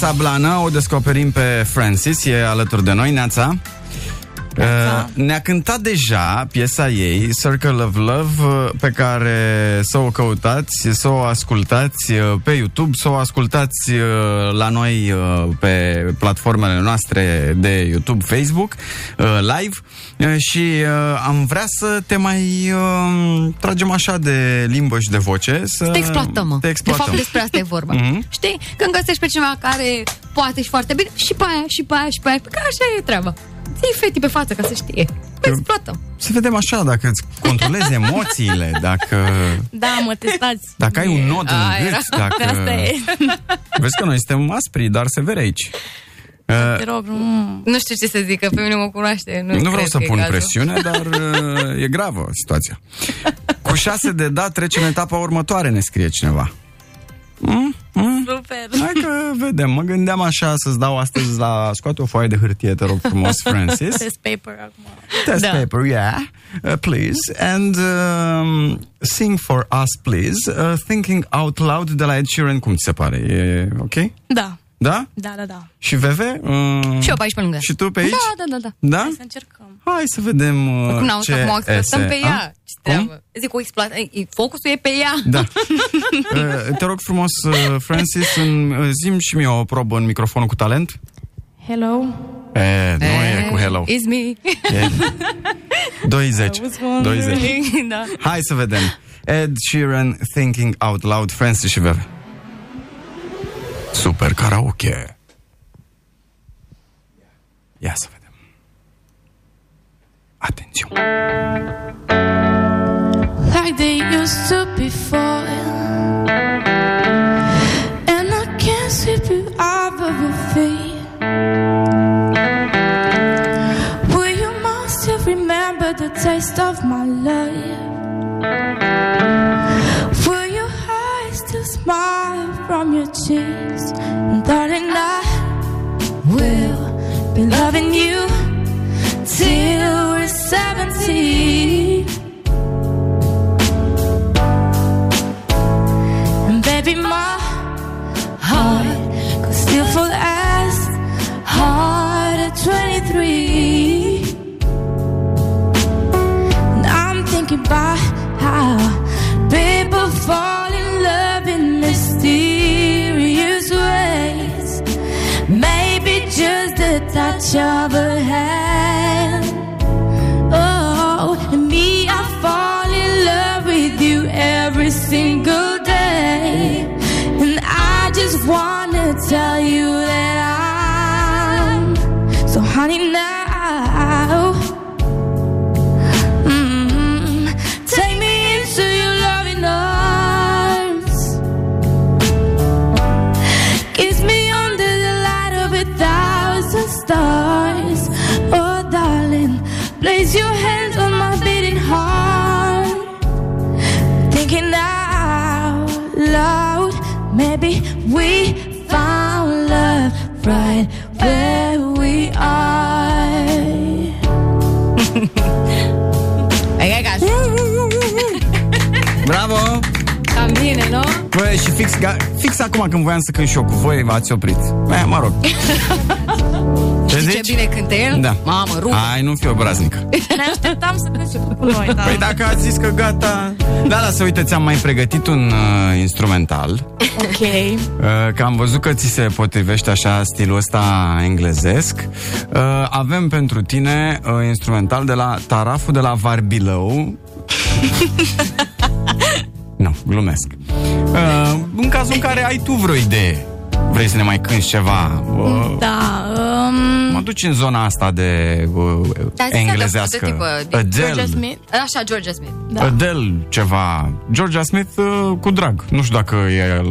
Astăzi la dimineața Blana o descoperim pe Francis, e alături de noi, Neața. Uh, ne-a cântat deja piesa ei, Circle of Love, uh, pe care să o căutați, să o ascultați uh, pe YouTube, să o ascultați uh, la noi uh, pe platformele noastre de YouTube, Facebook, uh, live uh, și uh, am vrea să te mai uh, tragem așa de limbă și de voce. Să Te exploatăm, mă. Te De exploatăm. fapt, despre asta e vorba. Mhm. Știi? Când găsești pe cineva care poate și foarte bine, și pe aia, și pe aia, și pe aia, că așa e treaba. Ții fetii pe față ca să știe. Te exploatăm. Să vedem așa, dacă îți controlezi emoțiile, [LAUGHS] dacă, Da, mă testați. dacă ai un nod A, în era- gât, dacă... Asta e. [LAUGHS] Vezi că noi suntem aspri, dar severi aici. Uh, Te rog, nu... Nu știu ce să zic, că pe mine mă cunoaște. Nu, nu vreau cred să că e pun cazul. presiune, dar [LAUGHS] uh, e gravă situația. Cu șase de dat trecem etapa următoare, ne scrie cineva. Mm? Mm? Super. Hai că vedem. Mă gândeam așa să-ți dau astăzi la... Scoate o foaie de hârtie, te rog frumos, Francis. [LAUGHS] Test paper acum. Test Da. paper, yeah. Uh, please. And um, sing for us, please. Uh, thinking out loud de la Ed Sheeran. Cum ți se pare? E ok? Da. Da? Da, da, da. Și Veve? Uh, Și eu pe aici pe lângă. Și tu pe aici? Da, da, da, da. Da? Hai să încercăm. Hai să vedem uh, Cum n-au ce acum o exploatăm ese. pe A? ea. Ce treabă. Zic, o exploat... e, Focusul e pe ea. Da. [LAUGHS] Uh, te rog frumos, uh, Francis, în, uh, zim și mie o probă în microfonul cu talent. Hello. E, nu e cu hello. It's me. E 20. I was wondering. 20. da. Hai să vedem. Ed Sheeran, Thinking Out Loud, Francis și Veve. Super karaoke. Ia să vedem. Atențiune. like they used to before. And I can't sweep you off of your feet. Will you mind still remember the taste of my love? Cheeks? And darling, I will be loving you till we're 70. And baby, my heart could still fall as hard at 23. And I'm thinking about how people fall touch of a place your hands on my beating heart. Thinking out loud, maybe we found love right where we are. [LAUGHS] Hai, hai. [LAUGHS] Bravo! Cam bine, nu? Bă, și fix, fix acum când voiam să cânt și eu cu voi, v-ați oprit. Bă, mă rog. [LAUGHS] Ce Ce zici? bine cântă el? Da. Mamă, rup. Ai, nu fi obraznică. Ne așteptam să cânti și cu noi, da. Păi dacă ați zis că gata... Da, da, să uite, ți-am mai pregătit un uh, instrumental. Ok. Uh, că am văzut că ți se potrivește așa stilul ăsta englezesc. Uh, avem pentru tine uh, instrumental de la Taraful de la Varbilău. [LAUGHS] nu, glumesc. Uh, în cazul în care ai tu vreo idee, vrei să ne mai cânti ceva, uh, Da, um, mă duci în zona asta de uh, Da, zi englezească. De, tipă, de Adele. Georgia Smith. Așa, Georgia Smith. Da. Adele, ceva. Georgia Smith uh, cu drag. Nu știu dacă e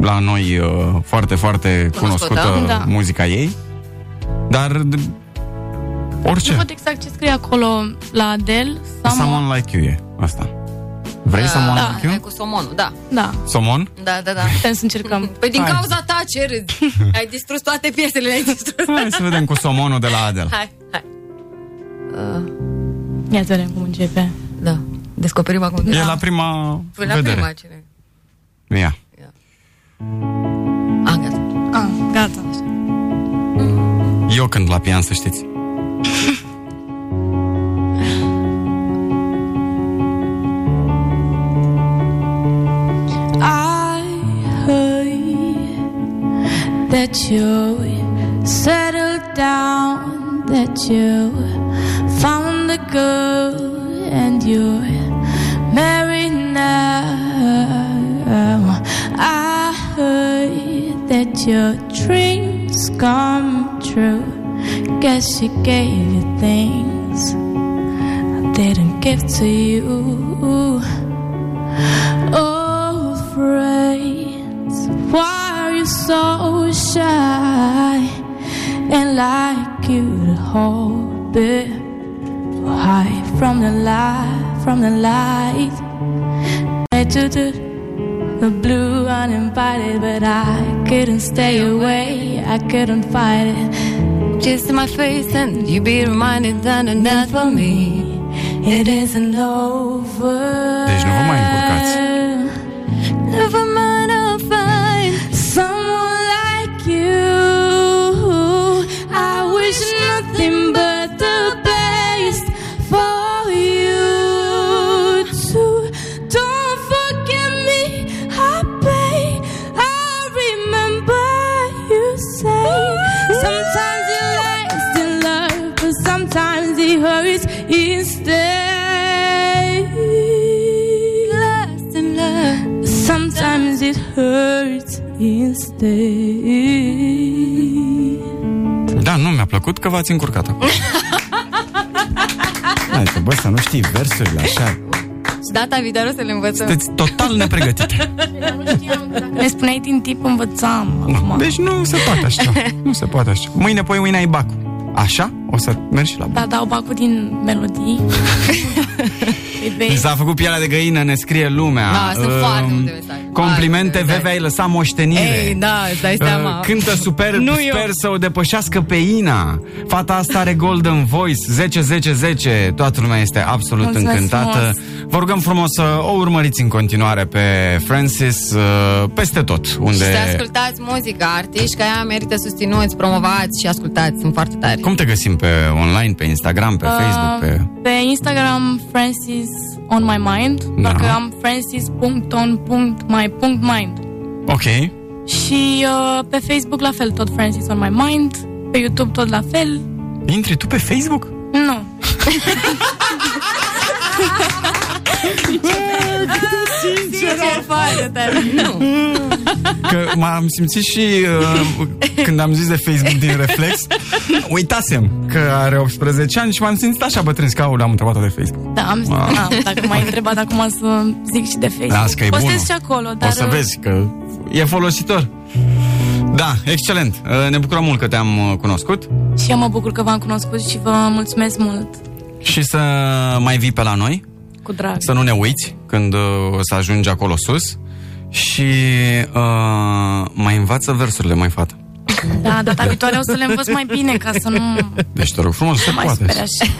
la noi uh, foarte, foarte Cunoscută. cunoscută Da. muzica ei. Dar de, orice. nu văd exact ce scrie acolo la Adele. Someone like you e asta. Vrei someone da, like you? e cu somonul, da. Da. Somon? Da, da, da. [LAUGHS] Putem să încercăm. Păi din Hai. cauza ta ce râzi? [LAUGHS] Ai distrus toate piesele, le-ai distrus. Hai să vedem cu somonul de la Adele. Hai, hai. Uh, Ia să vedem cum începe. da. Descoperim acum. E la prima Până la vedere. prima cine. Ia. Ah, gata. Ah, gata. Eu când la pian, să știți. That you settled down, that you found a girl and you're married now. I heard that your dreams come true. Guess she gave you things I didn't give to you. So shy? And like you to hold it, hide from the light, from the light. Do do, the blue uninvited, but I couldn't stay away. I couldn't fight it. Just in my face, and you be reminded that not for me. It isn't over. Deci nu vă mai încurcați. Never mind, nothing v-ați încurcat acum. [LAUGHS] Hai că, bă, să nu știi versurile așa. Și data viitoare o să le învățăm. Sunteți total nepregătite. [LAUGHS] Ne spuneai din tip, învățam. Acum. Deci nu se poate așa. Nu se poate așa. Mâine, poi mâine ai bacul. Așa? O să mergi și la bac. Da, dau bacul din melodii. [LAUGHS] Mi s-a făcut pielea de găină, ne scrie lumea. Da, sunt Um, foarte multe mesaje. Complimente, Foarte, Veve, ai lăsat moștenire. Ei, da, îți dai seama. Uh, Cântă super, Nu sper eu. să o depășească pe Ina. Fata asta are Golden Voice, 10-10-10. Toată lumea este absolut Mulțumesc încântată. frumos. Vă rugăm frumos să o urmăriți în continuare pe Francis uh, peste tot. Unde... Și să ascultați muzica, artiști ca ea merită susținuți, promovați și ascultați, sunt foarte tari. Cum te găsim pe online, pe Instagram, pe Facebook, pe... Pe Instagram, Francis on my mind. Da. Dacă am francis.on.my.mind. Ok. Și uh, pe Facebook la fel, tot Francis on my mind. Pe YouTube tot la fel. Intri tu pe Facebook? Nu. [LAUGHS] Sincer, foarte tare. Nu. Că m-am simțit și uh, când am zis de Facebook din reflex, uitasem că are 18 ani și m-am simțit așa bătrân scaul, am întrebat de Facebook. Da, am zis, Ah. da, dacă m-ai întrebat acum să zic și de Facebook. Las că e Postez bună. și acolo, dar... o să vezi că e folositor. Da, excelent. Uh, Ne bucurăm mult că te-am uh, cunoscut Și eu mă bucur că v-am cunoscut și vă mulțumesc mult. și să mai vii pe la noi, Cu drag. să nu ne uiți când uh, o să ajungi acolo sus și uh, mai învață versurile, mai fată. Da, data viitoare o să le învăț mai bine ca să nu Deci te rog frumos, se mai poate. spere așa.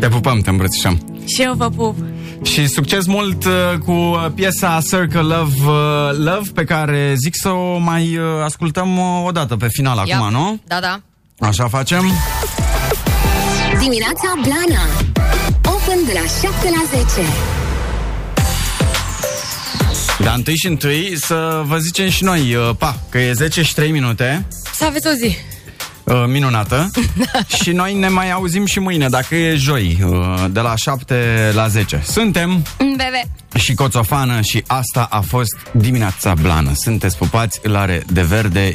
Te pupăm, te îmbrățișăm. Și eu vă pup. Și succes mult uh, cu uh, piesa Circle Love uh, Love pe care zic să o mai uh, ascultăm uh, o dată pe final Ia. acum, nu? Da, da. Așa facem? Dimineața Blana Open de la 7 la 10 Dar întâi și întâi să vă zicem și noi, uh, pa, că e 10 și 3 minute, Să aveți o zi. uh, minunată, [LAUGHS] și noi ne mai auzim și mâine, dacă e joi, uh, de la 7 la 10. Suntem Bebe. și Coțofană și asta a fost dimineața blană. Sunteți pupați, îl are de verde.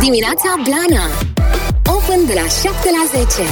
Dimineața Blana Open de la 7 la 10